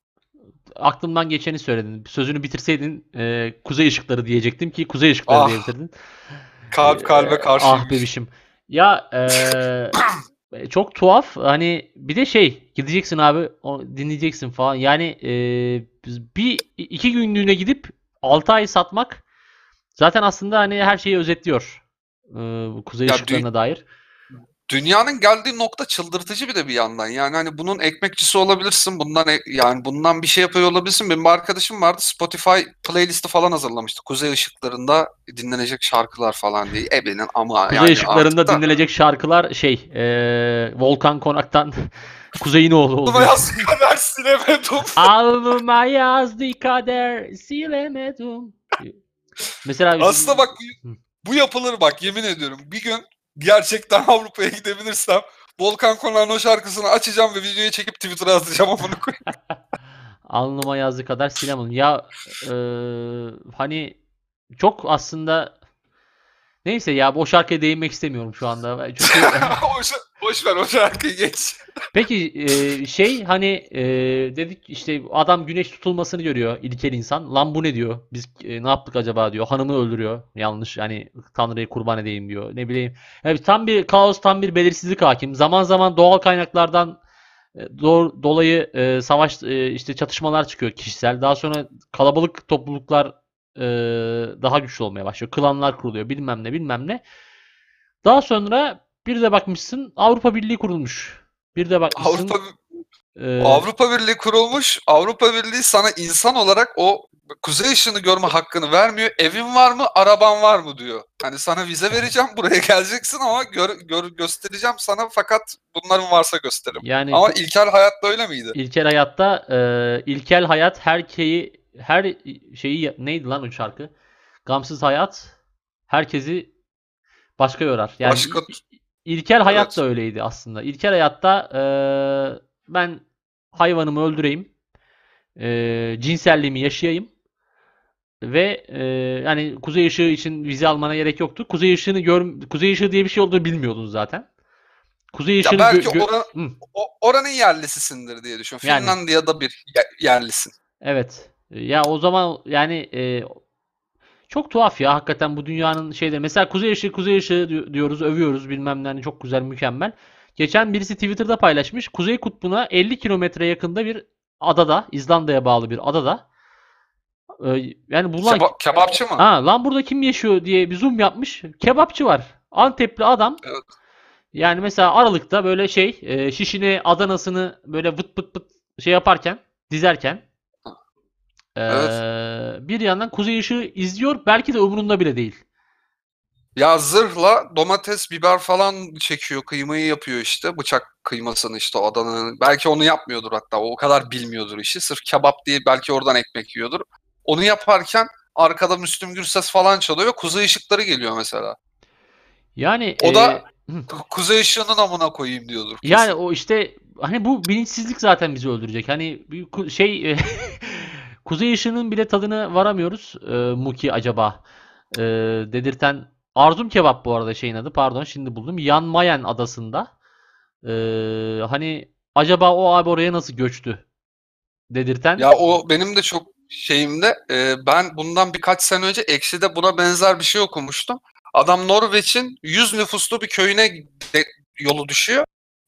Aklımdan geçeni söyledin. Sözünü bitirseydin e, kuzey ışıkları diyecektim ki kuzey ışıkları Ah, diye bitirdin. Kalp kalbe Ee, karşıymış. Ah bebişim. Ya eee, çok tuhaf. Hani bir de şey gideceksin abi dinleyeceksin falan. Yani biz bir iki günlüğüne gidip 6 ay satmak zaten aslında hani her şeyi özetliyor. Bu kuzey Ya ışıklarına dair. Dünyanın geldiği nokta çıldırtıcı bir de bir yandan. Yani hani bunun ekmekçisi olabilirsin. Bundan e- yani bundan bir şey yapıyor olabilirsin. Benim bir arkadaşım vardı. Spotify playlisti falan hazırlamıştı. Kuzey ışıklarında dinlenecek şarkılar falan diye. Ebenin ama Kuzey yani ışıklarında artık da- dinlenecek şarkılar şey eee, Volkan Konak'tan Kuzey'in oğlu Aklıma oluyor. yazdığı kadar silemedim. Alnıma yazdı kader silemedim. Mesela Aslında bak bu yapılır bak yemin ediyorum. Bir gün gerçekten Avrupa'ya gidebilirsem Volkan Konak'ın o şarkısını açacağım ve videoyu çekip Twitter'a atacağım amına koyayım. Alnıma yazdığı kadar silemedim. Ya e, hani çok aslında neyse ya o şarkıya değinmek istemiyorum şu anda. Çünkü boş ver o şarkıyı geç. Peki e, şey hani e, dedik işte adam güneş tutulmasını görüyor ilkel insan. Lan bu ne diyor? Biz e, ne yaptık acaba diyor. Hanımı öldürüyor. Yanlış hani Tanrı'yı kurban edeyim diyor. Ne bileyim. Yani tam bir kaos, tam bir belirsizlik hakim. Zaman zaman doğal kaynaklardan e, do- dolayı e, savaş e, işte çatışmalar çıkıyor kişisel. Daha sonra kalabalık topluluklar e, daha güçlü olmaya başlıyor. Klanlar kuruluyor. Bilmem ne bilmem ne. Daha sonra bir de bakmışsın Avrupa Birliği kurulmuş. Bir de bakmışsın Avrupa e, Avrupa Birliği kurulmuş. Avrupa Birliği sana insan olarak o kuzey ışığını görme hakkını vermiyor. Evin var mı, araban var mı diyor. Hani sana vize vereceğim, buraya geleceksin ama gör, gör, göstereceğim sana fakat bunların varsa gösteririm. yani Ama ilkel hayatta öyle miydi? ilkel hayatta e, ilkel hayat her şeyi her şeyi neydi lan o şarkı? Gamsız hayat herkesi başka yorar. Yani Başka- il- ilkel hayat Evet. da öyleydi aslında. İlkel hayatta e, ben hayvanımı öldüreyim. e, cinselliğimi yaşayayım. Ve e, yani kuzey ışığı için vize almana gerek yoktu. Kuzey ışığını gör kuzey ışığı diye bir şey olduğunu bilmiyordun zaten. Kuzey Ya ışığını belki gö- gö- oran, o- oranın yerlisisindir diye düşün. Yani. Finlandiya'da bir ye- yerlisin. Evet. Ya o zaman yani e, çok tuhaf ya hakikaten bu dünyanın şeyleri. Mesela kuzey ışığı kuzey ışığı di- diyoruz, övüyoruz bilmem ne hani çok güzel, mükemmel. Geçen birisi Twitter'da paylaşmış. Kuzey Kutbu'na 50 kilometre yakında bir adada, İzlanda'ya bağlı bir adada. E, yani bu lan Keba- kebapçı mı? Ha, lan burada kim yaşıyor diye bir zoom yapmış. Kebapçı var. Antepli adam. Evet. Yani mesela Aralık'ta böyle şey e, şişini Adana'sını böyle vıt vıt vıt şey yaparken dizerken e, bir yandan kuzey ışığı izliyor. Belki de umurunda bile değil. Ya zırhla domates, biber falan çekiyor, kıymayı yapıyor işte. Bıçak kıymasını işte Adana'nın. Belki onu yapmıyordur hatta. O kadar bilmiyordur işi. Sırf kebap diye belki oradan ekmek yiyordur. Onu yaparken arkada Müslüm Gürses falan çalıyor ve kuzey ışıkları geliyor mesela. Yani O e, da- Ku- Kuzey ışığının amına koyayım diyordur. kesin. yani o işte hani bu bilinçsizlik zaten bizi öldürecek. Hani şey kuzey ışığının bile tadını varamıyoruz. E, Muki acaba e, dedirten Arzum Kebap bu arada şeyin adı. Pardon şimdi buldum. Yan Mayen adasında. E, hani acaba o abi oraya nasıl göçtü? Dedirten. Ya o benim de çok şeyimde. e, ben bundan birkaç sene önce Ekşi'de buna benzer bir şey okumuştum. Adam Norveç'in 100 nüfuslu bir köyüne de- yolu düşüyor.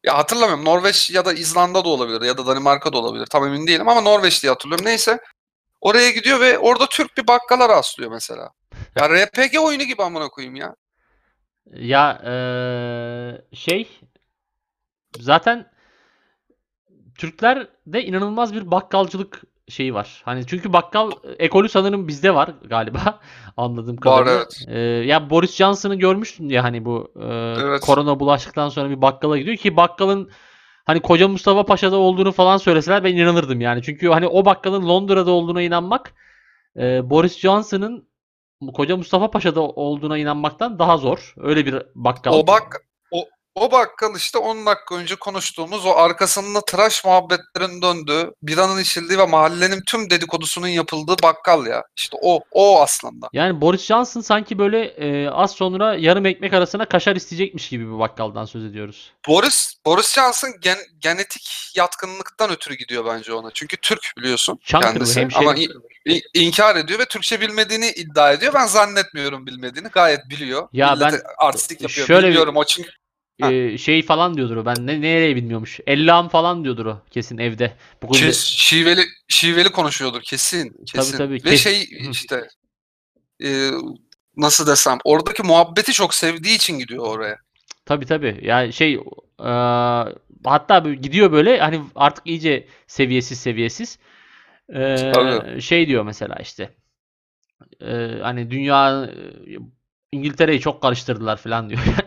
Ya hatırlamıyorum. Norveç ya da İzlanda da olabilir ya da Danimarka da olabilir. Tam emin değilim ama Norveç diye hatırlıyorum. Neyse. Oraya gidiyor ve orada Türk bir bakkala rastlıyor mesela. Ya RPG oyunu gibi amına koyayım ya. Ya eee, şey zaten Türklerde inanılmaz bir bakkalcılık şeyi var. Hani çünkü bakkal ekolü sanırım bizde var galiba anladığım Var, kadarıyla. evet. Eee, ya Boris Johnson'ı görmüştün ya hani bu eee, Evet. korona bulaştıktan sonra bir bakkala gidiyor ki bakkalın hani Koca Mustafa Paşa'da olduğunu falan söyleseler ben inanırdım yani. Çünkü hani o bakkalın Londra'da olduğuna inanmak eee, Boris Johnson'ın Koca Mustafa Paşa'da olduğuna inanmaktan daha zor. Öyle bir bakkal. O bak o, bakkal işte 10 dakika önce konuştuğumuz o arkasında tıraş muhabbetlerin döndüğü, biranın içildiği ve mahallenin tüm dedikodusunun yapıldığı bakkal ya. İşte o o aslında. Yani Boris Johnson sanki böyle e, az sonra yarım ekmek arasına kaşar isteyecekmiş gibi bir bakkaldan söz ediyoruz. Boris Boris Johnson gen- genetik yatkınlıktan ötürü gidiyor bence ona. Çünkü Türk biliyorsun Çankırı, kendisi. hemşeri. Ama i- i- inkar ediyor ve Türkçe bilmediğini iddia ediyor. Ben zannetmiyorum bilmediğini. Gayet biliyor. Ya Millete ben artistik yapıyor. şöyle bir- Bilmiyorum o çünkü. E, şey falan diyordur o. Ben ne nereye bilmiyormuş. Ellam falan diyordur o kesin evde. Bugün Şi- şiveli şiveli konuşuyordur kesin kesin. tabii, Ve kes- şey işte e, nasıl desem oradaki muhabbeti çok sevdiği için gidiyor oraya. Tabii tabii. Yani şey e, hatta böyle gidiyor böyle hani artık iyice seviyesiz seviyesiz. E, Tabii. şey diyor mesela işte. E, hani dünya e, İngiltere'yi çok karıştırdılar falan diyor.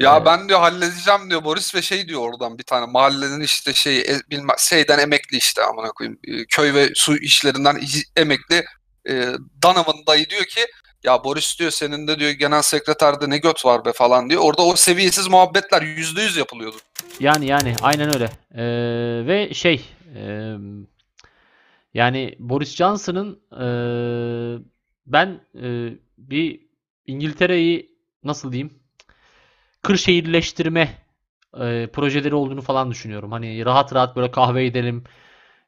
Ya E, ben diyor halledeceğim diyor Boris ve şey diyor oradan bir tane mahallenin işte şey e, bilmem şeyden emekli işte amına koyayım e, köy ve su işlerinden emekli e, Donovan dayı diyor ki ya Boris diyor senin de diyor genel sekreterde ne göt var be falan diyor. Orada o seviyesiz muhabbetler yüzde yüz yapılıyordu. Yani yani aynen öyle. Ee, ve şey ee, Yani Boris Johnson'ın eee, ben eee, bir İngiltere'yi nasıl diyeyim kırşehirleştirme eee, projeleri olduğunu falan düşünüyorum. Hani rahat rahat böyle kahve edelim.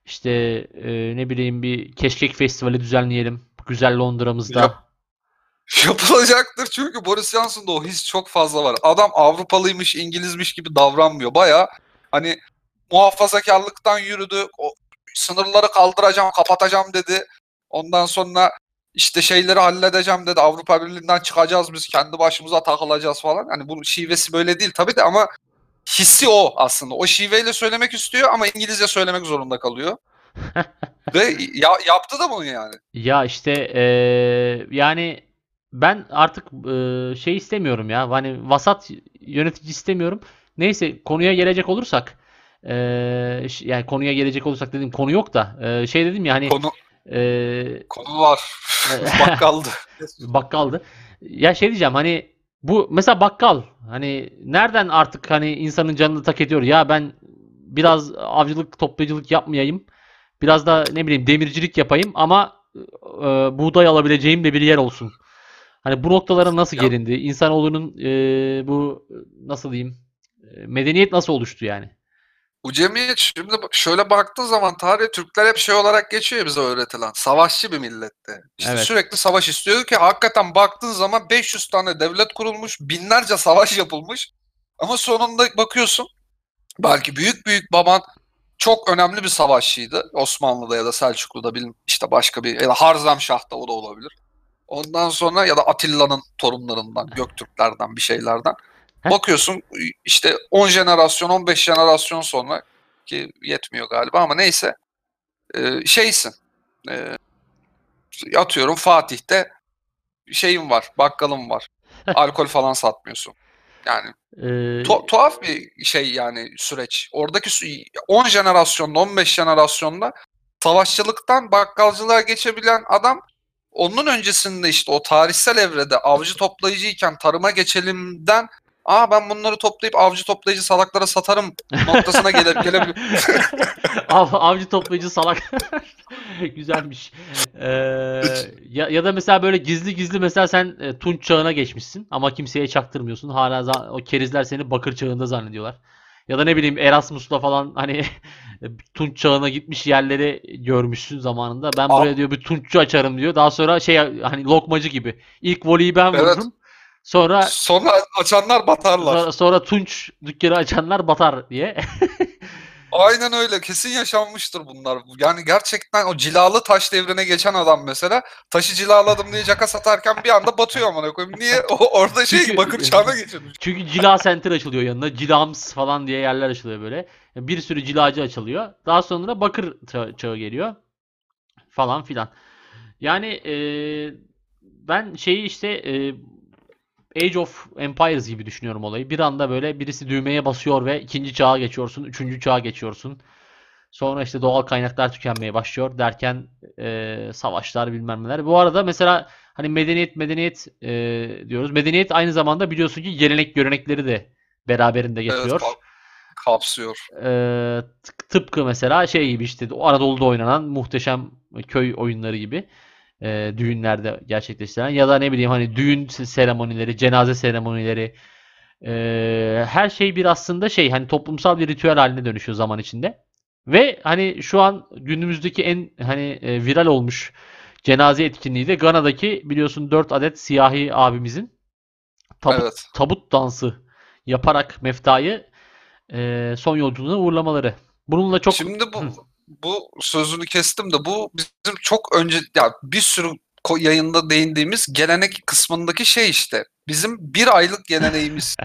İşte eee, ne bileyim bir keşkek festivali düzenleyelim. Güzel Londra'mızda. Yap. Yapılacaktır çünkü Boris Johnson'da o his çok fazla var. Adam Avrupalıymış, İngilizmiş gibi davranmıyor. Baya hani muhafazakarlıktan yürüdü. O sınırları kaldıracağım, kapatacağım dedi. Ondan sonra işte şeyleri halledeceğim dedi. Avrupa Birliği'nden çıkacağız biz kendi başımıza takılacağız falan. Hani bunun şivesi böyle değil tabii de ama hissi o aslında. O şiveyle söylemek istiyor ama İngilizce söylemek zorunda kalıyor. Ve ya, yaptı da bunu yani. Ya işte eee, yani ben artık eee, şey istemiyorum ya. Hani vasat yönetici istemiyorum. Neyse konuya gelecek olursak ş- yani konuya gelecek olursak dedim konu yok da eee, şey dedim ya hani Konu eee, konu var. Bakkaldı. bakkaldı. Ya şey diyeceğim hani bu mesela bakkal hani nereden artık hani insanın canını tak ediyor ya ben biraz avcılık toplayıcılık yapmayayım. Biraz da ne bileyim demircilik yapayım ama e, buğday alabileceğim de bir yer olsun. Hani bu noktalara nasıl Ya- gelindi? İnsanoğlunun e, bu nasıl diyeyim? e, medeniyet nasıl oluştu yani? Bu cemiyet şimdi şöyle baktığın zaman tarih Türkler hep şey olarak geçiyor bize öğretilen. Savaşçı bir millette. İşte Evet. sürekli savaş istiyor ki hakikaten baktığın zaman 500 tane devlet kurulmuş, binlerce savaş yapılmış. Ama sonunda bakıyorsun belki büyük büyük baban çok önemli bir savaşçıydı. Osmanlı'da ya da Selçuklu'da bilin işte başka bir ya da Harzemşah'ta o da olabilir. Ondan sonra ya da Atilla'nın torunlarından, Göktürklerden bir şeylerden. Heh. Bakıyorsun işte 10 jenerasyon, 15 jenerasyon sonra ki yetmiyor galiba ama neyse e, şeysin. E, atıyorum Fatih'te şeyim var, bakkalım var. Alkol falan satmıyorsun. Yani E, tu- tuhaf bir şey yani süreç. Oradaki sü- 10 jenerasyonda, 15 jenerasyonda savaşçılıktan bakkalcılığa geçebilen adam onun öncesinde işte o tarihsel evrede avcı toplayıcıyken tarıma geçelimden aa ben bunları toplayıp avcı toplayıcı salaklara satarım noktasına gele, gelebilir. Av, avcı toplayıcı salak. Güzelmiş. Ee, ya, ya da mesela böyle gizli gizli mesela sen e, Tunç çağına geçmişsin ama kimseye çaktırmıyorsun. Hala o kerizler seni Bakır çağında zannediyorlar. Ya da ne bileyim Erasmus'la falan hani Tunç çağına gitmiş yerleri görmüşsün zamanında. Ben Aa. buraya diyor bir Tunççu açarım diyor. Daha sonra şey hani lokmacı gibi. İlk voleyi ben Evet. vururum. Sonra Sonra açanlar batarlar. sonra, sonra Tunç dükkanı açanlar batar diye. Aynen öyle. Kesin yaşanmıştır bunlar. Yani gerçekten o cilalı taş devrine geçen adam mesela taşı cilaladım diye caka satarken bir anda batıyor amına koyayım. Niye? O orada şey Çünkü- bakır çağına geçirmiş. Çünkü cila center açılıyor yanına. Cilams falan diye yerler açılıyor böyle. Bir sürü cilacı açılıyor. Daha sonra bakır ça- çağı geliyor. Falan filan. Yani e, ben şeyi işte e, Age of Empires gibi düşünüyorum olayı. Bir anda böyle birisi düğmeye basıyor ve ikinci çağa geçiyorsun. Üçüncü çağa geçiyorsun. Sonra işte doğal kaynaklar tükenmeye başlıyor derken e, savaşlar bilmem neler. Bu arada mesela hani medeniyet medeniyet e, diyoruz. Medeniyet aynı zamanda biliyorsun ki gelenek görenekleri de beraberinde Evet, getiriyor. kap- kapsıyor. Tıp- tıpkı mesela şey gibi işte o Anadolu'da oynanan muhteşem köy oyunları gibi e, düğünlerde gerçekleştirilen ya da ne bileyim hani düğün se- seremonileri, cenaze seremonileri e, her şey bir aslında şey hani toplumsal bir ritüel haline dönüşüyor zaman içinde. Ve hani şu an günümüzdeki en hani e, viral olmuş cenaze etkinliği de Gana'daki biliyorsun 4 adet siyahi abimizin tabut Evet. tabut dansı yaparak meftayı e, son yolculuğuna uğurlamaları. Bununla çok Şimdi Hı. Bu sözünü kestim de bu bizim çok önce ya bir sürü yayında değindiğimiz gelenek kısmındaki şey işte. Bizim bir aylık geleneğimiz.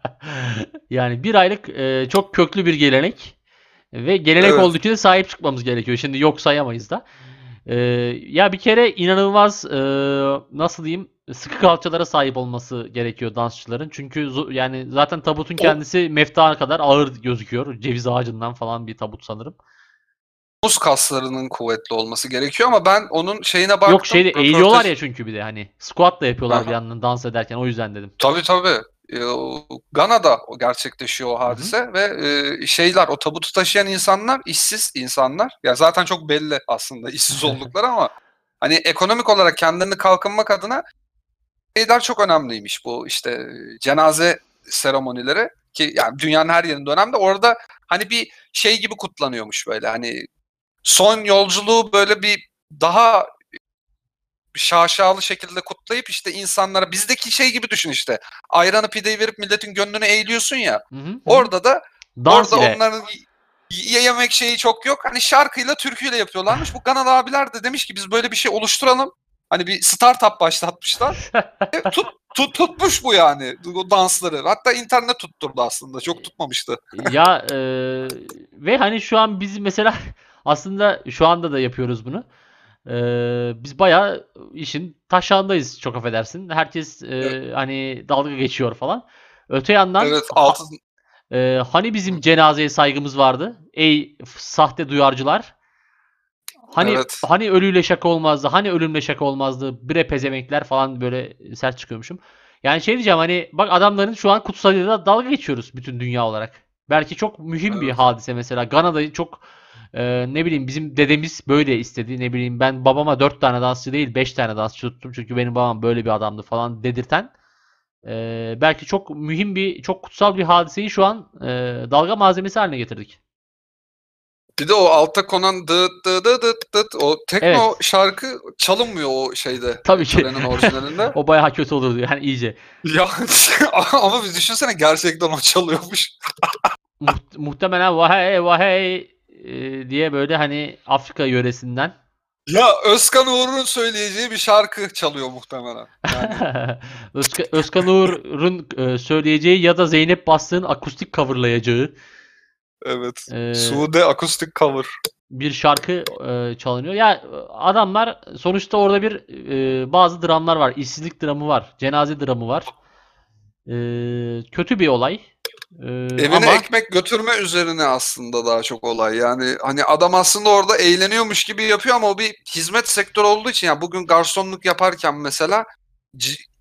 yani bir aylık e, çok köklü bir gelenek ve gelenek Evet. olduğu için de sahip çıkmamız gerekiyor. Şimdi yok sayamayız da. E, ya bir kere inanılmaz e, nasıl diyeyim sıkı kalçalara sahip olması gerekiyor dansçıların. Çünkü yani zaten tabutun O- kendisi mefta kadar ağır gözüküyor. Ceviz ağacından falan bir tabut sanırım. Omuz kaslarının kuvvetli olması gerekiyor ama ben onun şeyine baktım. Yok şeyde röportaj- eğiliyorlar ya çünkü bir de hani squat da yapıyorlar bir Aha. yandan dans ederken o yüzden dedim. Tabii tabii. e, o Gana'da gerçekleşiyor o hadise ve e, şeyler o tabutu taşıyan insanlar işsiz insanlar. Ya zaten çok belli aslında işsiz oldukları ama hani ekonomik olarak kendilerini kalkınmak adına şeyler çok önemliymiş bu işte cenaze seremonileri ki yani dünyanın her yerinde önemli. Orada hani bir şey gibi kutlanıyormuş böyle hani son yolculuğu böyle bir daha şaşalı şekilde kutlayıp işte insanlara bizdeki şey gibi düşün işte. Ayranı pideyi verip milletin gönlünü eğiliyorsun ya. Hı hı. Orada da Dans orada ile. onların yemek şeyi çok yok. Hani şarkıyla türküyle yapıyorlarmış. Bu Ganalı abiler de demiş ki biz böyle bir şey oluşturalım. Hani bir startup başlatmışlar. E, tut, tut, tutmuş bu yani o dansları. Hatta internet tutturdu aslında. Çok tutmamıştı. ya e, ve hani şu an biz mesela aslında şu anda da yapıyoruz bunu. E, biz bayağı işin taşağındayız çok affedersin. Herkes e, Evet. hani dalga geçiyor falan. Öte yandan Evet altın e, hani bizim cenazeye saygımız vardı. Ey sahte duyarcılar. Hani Evet. hani ölüyle şaka olmazdı. Hani ölümle şaka olmazdı. Bre pezemekler falan böyle sert çıkıyormuşum. Yani şey diyeceğim hani bak adamların şu an kutsalıyla dalga geçiyoruz bütün dünya olarak. Belki çok mühim bir Evet. hadise mesela. Gana'da çok e, ne bileyim bizim dedemiz böyle istedi. Ne bileyim ben babama 4 tane dansçı değil 5 tane dansçı tuttum. Çünkü benim babam böyle bir adamdı falan dedirten. e, belki çok mühim bir, çok kutsal bir hadiseyi şu an e, dalga malzemesi haline getirdik. Bir de o alta konan dıt dıt dıt dıt dıt o tekno Evet. şarkı çalınmıyor o şeyde. Tabii ki. Orijinalinde. O bayağı kötü olurdu yani iyice. ya ama biz düşünsene gerçekten o çalıyormuş. Muht- muhtemelen vahey vahey e, diye böyle hani Afrika yöresinden Ya Özkan Uğur'un söyleyeceği bir şarkı çalıyor muhtemelen. Yani Özka- Özkan Uğur'un e, söyleyeceği ya da Zeynep Bastık'ın akustik coverlayacağı evet. e, Sude akustik cover. bir şarkı e, çalınıyor. Ya adamlar sonuçta orada bir e, bazı dramlar var. İşsizlik dramı var. Cenaze dramı var. E, kötü bir olay. E, Evine ama ekmek götürme üzerine aslında daha çok olay. Yani hani adam aslında orada eğleniyormuş gibi yapıyor ama o bir hizmet sektörü olduğu için yani bugün garsonluk yaparken mesela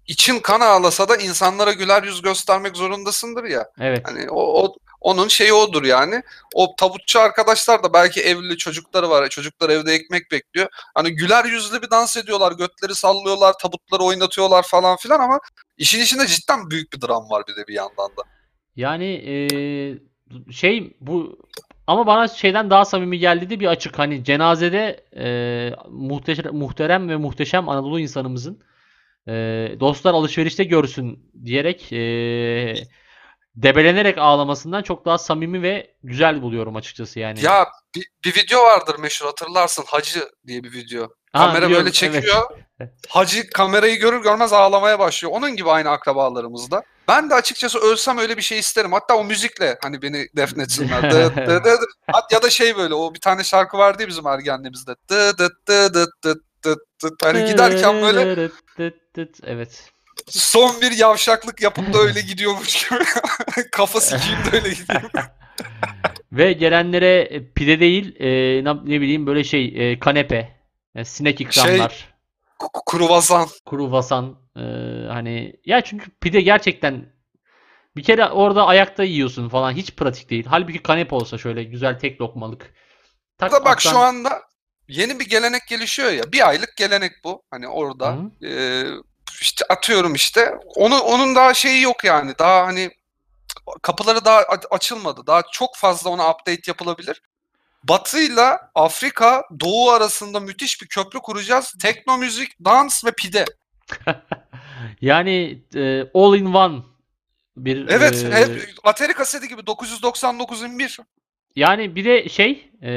için kan ağlasa da insanlara güler yüz göstermek zorundasındır ya. evet. Hani o, o onun şeyi odur yani. O tabutçu arkadaşlar da belki evli çocukları var. Çocuklar evde ekmek bekliyor. Hani güler yüzlü bir dans ediyorlar. Götleri sallıyorlar. Tabutları oynatıyorlar falan filan ama işin içinde cidden büyük bir dram var bir de bir yandan da. Yani eee, şey bu ama bana şeyden daha samimi geldi de bir açık hani cenazede eee muhteşem, muhterem ve muhteşem Anadolu insanımızın eee, dostlar alışverişte görsün diyerek eee, debelenerek ağlamasından çok daha samimi ve güzel buluyorum açıkçası yani. Ya bir, bir video vardır meşhur hatırlarsın. Hacı diye bir video. Ha, Kamera biliyorum, böyle evet. çekiyor. Hacı kamerayı görür görmez ağlamaya başlıyor. Onun gibi aynı akrabalarımızda. Ben de açıkçası ölsem öyle bir şey isterim. Hatta o müzikle hani beni defnetsinler. Dı dı dı dı. Hat- ya da şey böyle o bir tane şarkı vardı ya bizim ergenliğimizde. Dı dı dı dı dı dı dı. Hani giderken böyle Evet. son bir yavşaklık yapıp da öyle gidiyormuş gibi. Kafa sikiyim de öyle gidiyor. Ve gelenlere e, pide değil e, ne, bileyim böyle şey e, kanepe, e, sinek ikramlar, Ku- Kruvasan. kuru vasan e, hani ya çünkü pide gerçekten bir kere orada ayakta yiyorsun falan hiç pratik değil. Halbuki kanepe olsa şöyle güzel tek lokmalık. Tak Da bak şu atsan- anda yeni bir gelenek gelişiyor ya. Bir aylık gelenek bu. Hani orada. Hı. Ee, işte atıyorum işte. Onu onun daha şeyi yok yani. Daha hani kapıları daha açılmadı. Daha çok fazla ona update yapılabilir. Batı'yla Afrika, Doğu arasında müthiş bir köprü kuracağız. Tekno müzik, dans ve pide. yani e, all in one bir Evet, e, hep Atari kaseti gibi 999'un bir. Yani bir de şey e,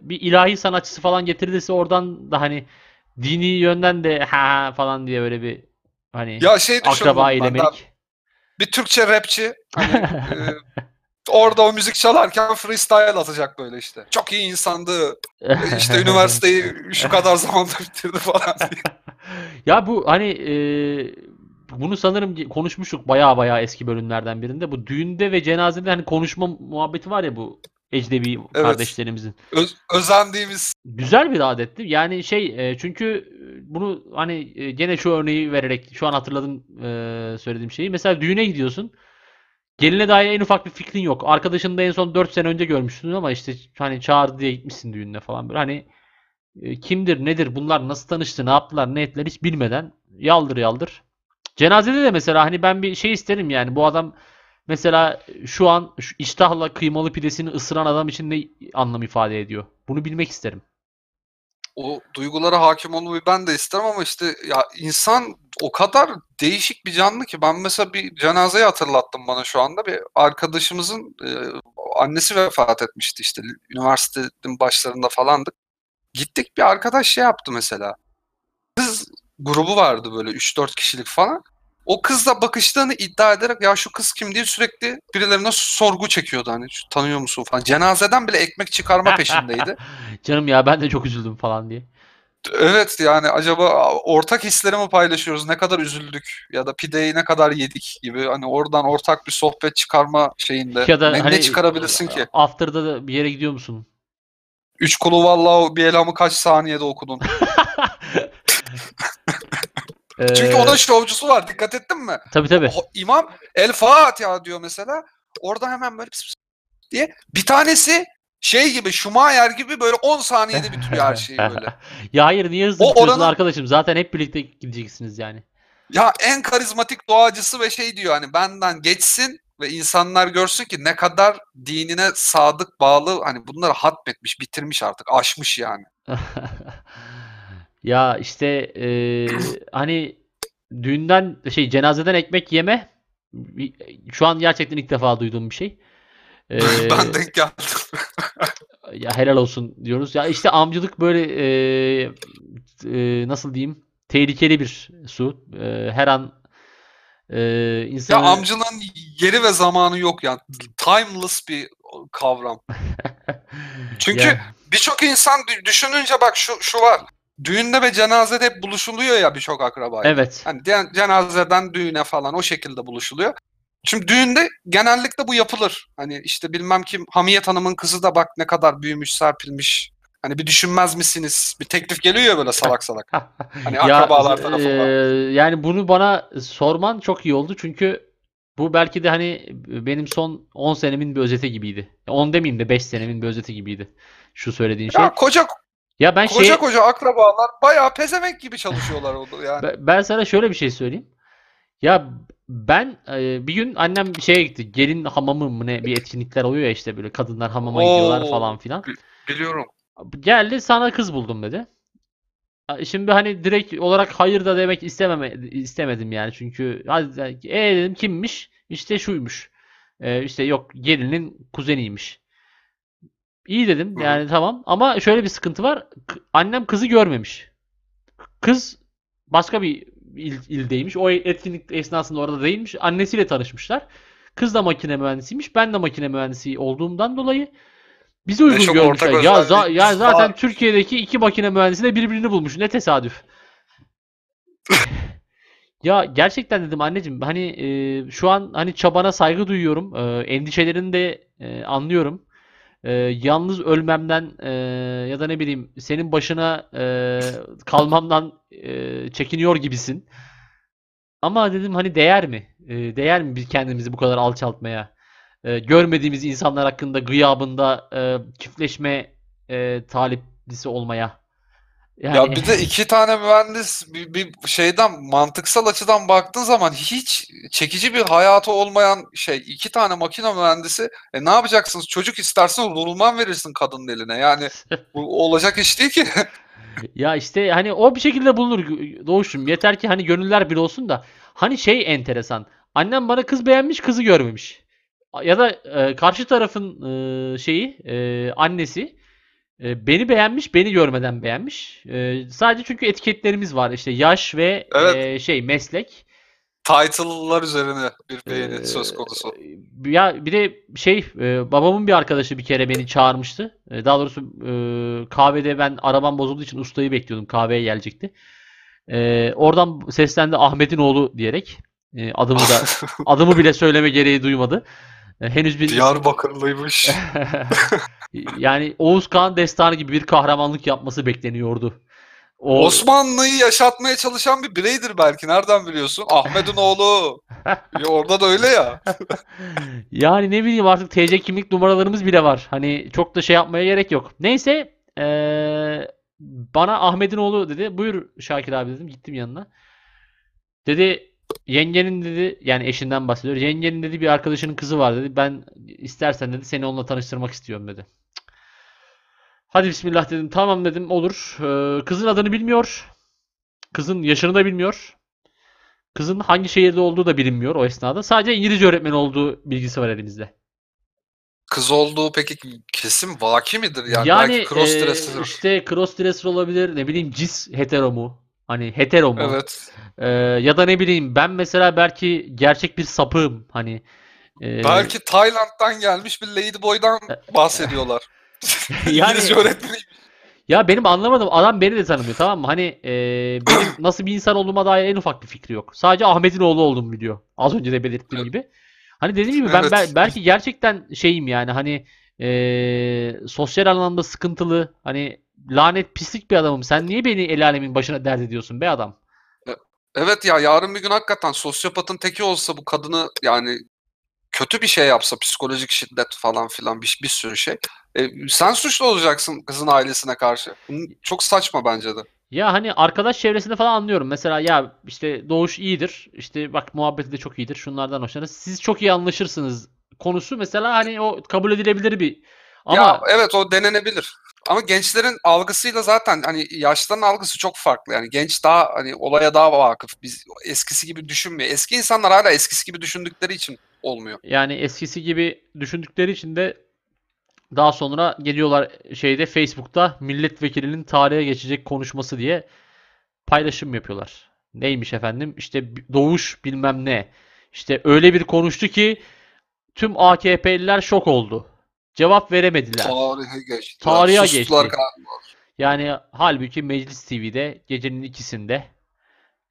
bir ilahi sanatçısı falan getirilirse oradan da hani dini yönden de ha falan diye böyle bir hani Ya şey akraba eylemelik. bir Türkçe rapçi hani e, orada o müzik çalarken freestyle atacak böyle işte. Çok iyi insandı. İşte üniversiteyi şu kadar zamanda bitirdi falan diye. Ya bu hani e, bunu sanırım konuşmuştuk baya baya eski bölümlerden birinde. Bu düğünde ve cenazede hani konuşma muhabbeti var ya bu ecnebi kardeşlerimizin. Öz- özendiğimiz Güzel bir adetti. Yani şey e, çünkü bunu hani e, gene şu örneği vererek şu an hatırladım e, söylediğim şeyi. Mesela düğüne gidiyorsun. Geline dair en ufak bir fikrin yok. Arkadaşını da en son 4 sene önce görmüşsün ama işte hani çağırdı diye gitmişsin düğününe falan böyle. Hani e, kimdir, nedir, bunlar nasıl tanıştı, ne yaptılar, ne ettiler hiç bilmeden yaldır yaldır. Cenazede de mesela hani ben bir şey isterim yani bu adam mesela şu an şu iştahla kıymalı pidesini ısıran adam için ne anlam ifade ediyor? Bunu bilmek isterim. O duygulara hakim olmayı ben de isterim ama işte ya insan o kadar değişik bir canlı ki ben mesela bir cenazeyi hatırlattım bana şu anda bir arkadaşımızın e, annesi vefat etmişti işte üniversitenin başlarında falandık. Gittik bir arkadaş şey yaptı mesela. Kız grubu vardı böyle 3-4 kişilik falan. O kızla bakıştığını iddia ederek ya şu kız kim diye sürekli birilerine sorgu çekiyordu hani "Şu tanıyor musun falan. Cenazeden bile ekmek çıkarma peşindeydi. Canım ya ben de çok üzüldüm falan diye. Evet yani acaba ortak hisleri mi paylaşıyoruz? Ne kadar üzüldük ya da pideyi ne kadar yedik gibi hani oradan ortak bir sohbet çıkarma şeyinde. Ya da ne, hani ne çıkarabilirsin ki? After'da da bir yere gidiyor musun? Üç kulu vallahi bir elhamı kaç saniyede okudun? Çünkü Ee, onun şovcusu var dikkat ettin mi? tabii tabii. O İmam El Fatiha diyor mesela. Orada hemen böyle pıs pıs diye. Bir tanesi şey gibi Schumacher gibi böyle 10 saniyede bitiriyor her şeyi böyle. Ya hayır niye hızlı O oranın- arkadaşım? Zaten hep birlikte gideceksiniz yani. Ya en karizmatik doğacısı ve şey diyor hani benden geçsin ve insanlar görsün ki ne kadar dinine sadık bağlı hani bunları hatmetmiş, bitirmiş artık, aşmış yani. Ya işte eee, hani düğünden şey cenazeden ekmek yeme şu an gerçekten ilk defa duyduğum bir şey. Eee, ben denk geldim. ya helal olsun diyoruz. Ya işte amcılık böyle eee, eee, nasıl diyeyim tehlikeli bir su. Eee, her an ya insanı amcılığın yeri ve zamanı yok yani. Timeless bir kavram. Çünkü Ya, birçok insan dü- düşününce bak şu şu var. Düğünde ve cenazede hep buluşuluyor ya birçok akraba. evet. Hani ce- cenazeden düğüne falan o şekilde buluşuluyor. Şimdi düğünde genellikle bu yapılır. Hani işte bilmem kim Hamiyet Hanım'ın kızı da bak ne kadar büyümüş, serpilmiş. Hani bir düşünmez misiniz? Bir teklif geliyor ya böyle salak salak. Hani Ya akrabalar e, tarafından. yani bunu bana sorman çok iyi oldu çünkü bu belki de hani benim son 10 senemin bir özeti gibiydi. 10 demeyeyim de 5 senemin bir özeti gibiydi. Şu söylediğin şey. Ya koca Ya ben koca şey koca akrabalar bayağı pezevenk gibi çalışıyorlar orada yani. ben- ben sana şöyle bir şey söyleyeyim. Ya ben e, bir gün annem bir şeye gitti. Gelin hamamı mı ne bir etkinlikler oluyor ya işte böyle kadınlar hamama gidiyorlar Oo. falan filan. Biliyorum. Geldi sana kız buldum dedi. Şimdi hani direkt olarak hayır da demek istememe istemedim yani çünkü hadi e dedim kimmiş? İşte şuymuş. Ee, işte yok gelinin kuzeniymiş. İyi dedim yani tamam ama şöyle bir sıkıntı var. K- Annem kızı görmemiş. Kız başka bir il- ildeymiş. O etkinlik esnasında orada değilmiş. Annesiyle tanışmışlar. Kız da makine mühendisiymiş. Ben de makine mühendisi olduğumdan dolayı bizi uygun çok görmüşler. Ya, za- özellik ya zaten var. Türkiye'deki iki makine mühendisi de birbirini bulmuş. Ne tesadüf. Ya gerçekten dedim anneciğim hani e, şu an hani çabana saygı duyuyorum. E, endişelerini de e, anlıyorum. E, yalnız ölmemden e, ya da ne bileyim senin başına e, kalmamdan e, çekiniyor gibisin. Ama dedim hani değer mi? E, değer mi biz kendimizi bu kadar alçaltmaya? E, görmediğimiz insanlar hakkında gıyabında e, çiftleşme e, taliplisi olmaya. Yani Ya bir de iki tane mühendis bir, bir şeyden mantıksal açıdan baktığın zaman hiç çekici bir hayatı olmayan şey iki tane makine mühendisi e ne yapacaksınız? Çocuk istersin rulman verirsin kadının eline. Yani bu olacak iş değil ki. Ya işte hani o bir şekilde bulunur Doğuş'um. Yeter ki hani gönüller bir olsun da. Hani şey enteresan. Annem bana kız beğenmiş, kızı görmemiş. Ya da e, karşı tarafın e, şeyi, e, annesi e, beni beğenmiş, beni görmeden beğenmiş. E, sadece çünkü etiketlerimiz var. işte yaş ve Evet. e, şey meslek. Title'lar üzerine bir beğeni Ee, söz konusu. Ya bir de şey e, babamın bir arkadaşı bir kere beni çağırmıştı. E, Daha doğrusu e, kahvede ben arabam bozulduğu için ustayı bekliyordum. Kahveye gelecekti. E, oradan seslendi Ahmet'in oğlu diyerek. E, adımı da adımı bile söyleme gereği duymadı. E, henüz bir Diyarbakırlıymış. yani Oğuz Kağan destanı gibi bir kahramanlık yapması bekleniyordu. O Osmanlı'yı yaşatmaya çalışan bir bireydir belki. Nereden biliyorsun? Ahmet'in oğlu. Ya orada da öyle ya. yani ne bileyim artık TC kimlik numaralarımız bile var. Hani çok da şey yapmaya gerek yok. Neyse eee, bana Ahmet'in oğlu dedi. Buyur Şakir abi dedim. Gittim yanına. Dedi yengenin dedi yani eşinden bahsediyor. Yengenin dedi bir arkadaşının kızı var dedi. Ben istersen dedi seni onunla tanıştırmak istiyorum dedi. Hadi bismillah dedim. Tamam dedim olur. Eee, kızın adını bilmiyor. Kızın yaşını da bilmiyor. Kızın hangi şehirde olduğu da bilinmiyor o esnada. Sadece İngilizce öğretmeni olduğu bilgisi var elimizde. Kız olduğu peki kesin vaki midir? Yani, Yani belki cross eee, dresser. işte crossdresser olabilir. Ne bileyim cis hetero mu? Hani hetero mu? Evet. Eee, ya da ne bileyim ben mesela belki gerçek bir sapığım. Hani eee, Belki Tayland'dan gelmiş bir ladyboy'dan bahsediyorlar. Yani- öğretmeni. ya benim anlamadım. Adam beni de tanımıyor tamam mı? Hani eee, benim nasıl bir insan olduğuma dair en ufak bir fikri yok. Sadece Ahmet'in oğlu olduğumu biliyor. Az önce de belirttiğim Evet. gibi. Hani dediğim gibi ben Evet. bel- belki gerçekten şeyim yani hani eee, sosyal anlamda sıkıntılı hani lanet pislik bir adamım. Sen niye beni el alemin başına dert ediyorsun be adam? Evet ya yarın bir gün hakikaten sosyopatın teki olsa bu kadını yani kötü bir şey yapsa psikolojik şiddet falan filan bir, bir sürü şey. E, sen suçlu olacaksın kızın ailesine karşı. Çok saçma bence de. Ya hani arkadaş çevresinde falan anlıyorum. Mesela ya işte Doğuş iyidir. İşte bak muhabbeti de çok iyidir. Şunlardan hoşlanır. Siz çok iyi anlaşırsınız konusu mesela hani o kabul edilebilir bir ama Ya evet o denenebilir. Ama gençlerin algısıyla zaten hani yaşlıların algısı çok farklı. Yani genç daha hani olaya daha vakıf. Biz eskisi gibi düşünmüyor. Eski insanlar hala eskisi gibi düşündükleri için olmuyor. yani eskisi gibi düşündükleri için de daha sonra geliyorlar şeyde Facebook'ta milletvekilinin tarihe geçecek konuşması diye paylaşım yapıyorlar. Neymiş efendim? İşte Doğuş bilmem ne. İşte öyle bir konuştu ki tüm AKP'liler şok oldu. Cevap veremediler. Tarihe geçti. Tarihe geçti. Yani halbuki Meclis TV'de gecenin ikisinde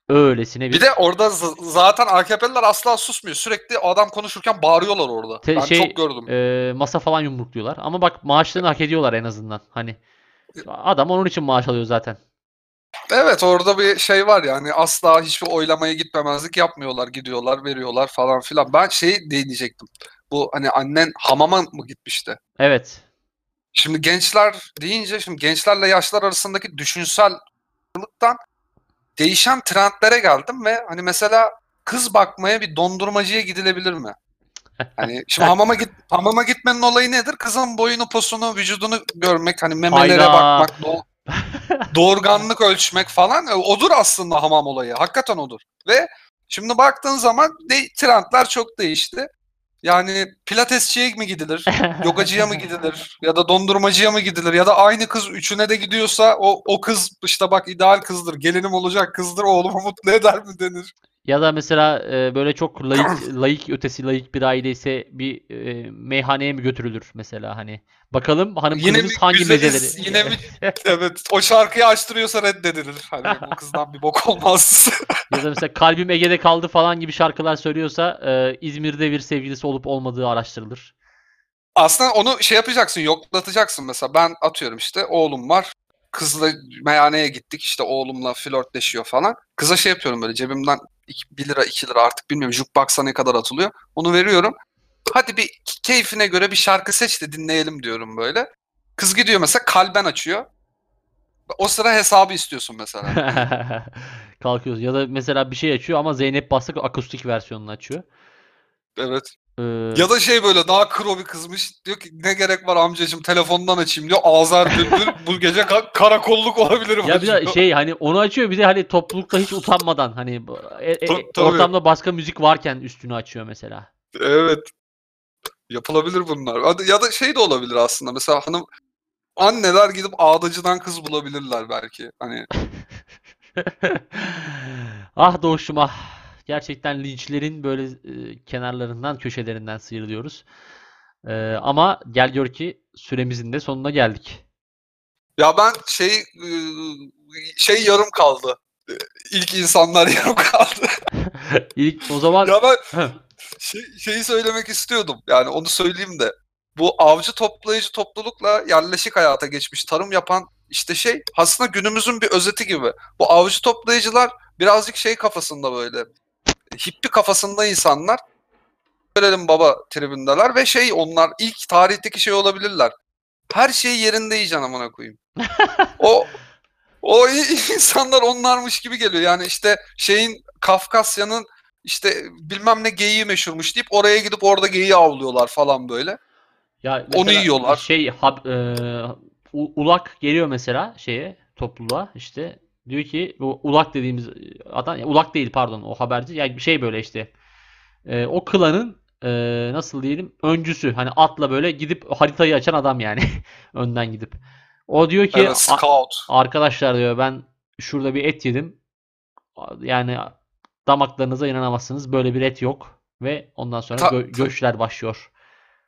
öylesine bir Bir de orada zaten AKP'liler asla susmuyor. Sürekli adam konuşurken bağırıyorlar orada. Te- ben şey, çok gördüm. e, masa falan yumrukluyorlar. Ama bak maaşlarını hak ediyorlar en azından. Hani adam onun için maaş alıyor zaten. Evet orada bir şey var yani asla hiçbir oylamaya gitmemezlik yapmıyorlar. Gidiyorlar veriyorlar falan filan. Ben şey değinecektim. Bu hani annen hamama mı gitmişti? Evet. Şimdi gençler deyince şimdi gençlerle yaşlar arasındaki düşünsellikten değişen trendlere geldim ve hani mesela kız bakmaya bir dondurmacıya gidilebilir mi? Hani şimdi hamama git hamama gitmenin olayı nedir? Kızın boyunu, posunu, vücudunu görmek, hani memelere Hayda. bakmak, doğ- doğurganlık ölçmek falan e, odur aslında hamam olayı. Hakikaten odur. Ve şimdi baktığın zaman de, trendler çok değişti. Yani pilatesçiye mi gidilir? Yogacıya mı gidilir? Ya da dondurmacıya mı gidilir? Ya da aynı kız üçüne de gidiyorsa o, o kız işte bak ideal kızdır, gelinim olacak kızdır, oğlumu mutlu eder mi denir? Ya da mesela e, böyle çok layık layık ötesi layık bir aile ise bir e, meyhaneye mi götürülür mesela hani. Bakalım hanım Yine kızımız hangi güzeliz, mezeleri. yine mi- Evet o şarkıyı açtırıyorsa reddedilir. Hani bu kızdan bir bok olmaz. Ya da mesela kalbim Ege'de kaldı falan gibi şarkılar söylüyorsa e, İzmir'de bir sevgilisi olup olmadığı araştırılır. Aslında onu şey yapacaksın, yoklatacaksın mesela. Ben atıyorum işte oğlum var. Kızla meyhaneye gittik işte oğlumla flörtleşiyor falan. Kıza şey yapıyorum böyle cebimden 1 lira 2 lira artık bilmiyorum jukebox'a ne kadar atılıyor. Onu veriyorum. Hadi bir keyfine göre bir şarkı seç de dinleyelim diyorum böyle. Kız gidiyor mesela kalben açıyor. O sıra hesabı istiyorsun mesela. Kalkıyoruz. Ya da mesela bir şey açıyor ama Zeynep Bastık akustik versiyonunu açıyor. Evet. Ee, Ya da şey böyle daha kro bir kızmış. Diyor ki ne gerek var amcacığım telefondan açayım diyor. Azar bülbül bu gece ka- karakolluk olabilirim. Ya bir de şey hani onu açıyor bir de hani toplulukta hiç utanmadan hani e- e- Tabii, tabii. ortamda başka müzik varken üstünü açıyor mesela. Evet. Yapılabilir bunlar. Hadi- Ya da şey de olabilir aslında. Mesela hanım anneler gidip ağdacıdan kız bulabilirler belki. Hani Ah Doğuş'um ah. Gerçekten linçlerin böyle e, kenarlarından, köşelerinden sıyrılıyoruz. Ee, ama gel gör ki süremizin de sonuna geldik. ya ben şey ıı, şey yarım kaldı. İlk insanlar yarım kaldı. İlk o zaman ya ben şey, şeyi söylemek istiyordum. Yani onu söyleyeyim de. bu avcı toplayıcı toplulukla yerleşik hayata geçmiş tarım yapan işte şey aslında günümüzün bir özeti gibi. Bu avcı toplayıcılar birazcık şey kafasında böyle hippi kafasında insanlar. Görelim baba tribündeler ve şey onlar ilk tarihteki şey olabilirler. Her şeyi yerinde yiyeceksin amına koyayım. o o insanlar onlarmış gibi geliyor. Yani işte şeyin Kafkasya'nın işte bilmem ne geyiği meşhurmuş deyip oraya gidip orada geyiği avlıyorlar falan böyle. Ya Onu yiyorlar. Şey hab, e, Ulak geliyor mesela şeye topluluğa işte diyor ki bu Ulak dediğimiz adam ya Ulak değil pardon o haberci yani bir şey böyle işte E, o klanın e, nasıl diyelim öncüsü hani atla böyle gidip haritayı açan adam yani önden gidip. O diyor ki Evet, "A- scout. arkadaşlar diyor ben şurada bir et yedim. Yani damaklarınıza inanamazsınız böyle bir et yok ve ondan sonra Ta- gö- göçler başlıyor.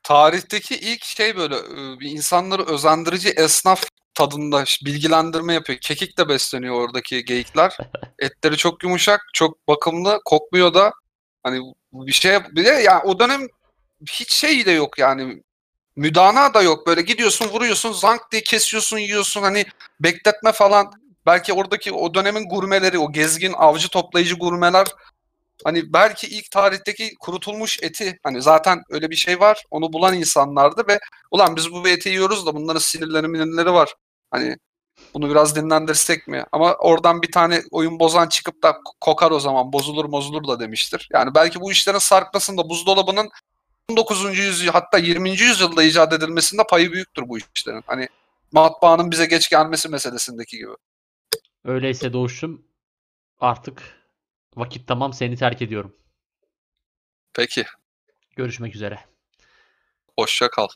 Tarihteki ilk şey böyle e, bir insanları özendirici esnaf tadında bilgilendirme yapıyor. Kekik de besleniyor oradaki geyikler. Etleri çok yumuşak, çok bakımlı, kokmuyor da. Hani bir şey bir de yani o dönem hiç şey de yok yani müdana da yok. Böyle gidiyorsun, vuruyorsun, zank diye kesiyorsun, yiyorsun. Hani bekletme falan. Belki oradaki o dönemin gurmeleri, o gezgin avcı toplayıcı gurmeler hani belki ilk tarihteki kurutulmuş eti hani zaten öyle bir şey var. Onu bulan insanlardı ve ulan biz bu eti yiyoruz da bunların sinirleri minirleri var. Hani bunu biraz dinlendirsek mi? Ama oradan bir tane oyun bozan çıkıp da kokar o zaman bozulur bozulur da demiştir. Yani belki bu işlerin sarkmasında buzdolabının 19. yüzyıl hatta 20. yüzyılda icat edilmesinde payı büyüktür bu işlerin. Hani matbaanın bize geç gelmesi meselesindeki gibi. Öyleyse Doğuş'um artık vakit tamam seni terk ediyorum. Peki. Görüşmek üzere. Hoşça kal.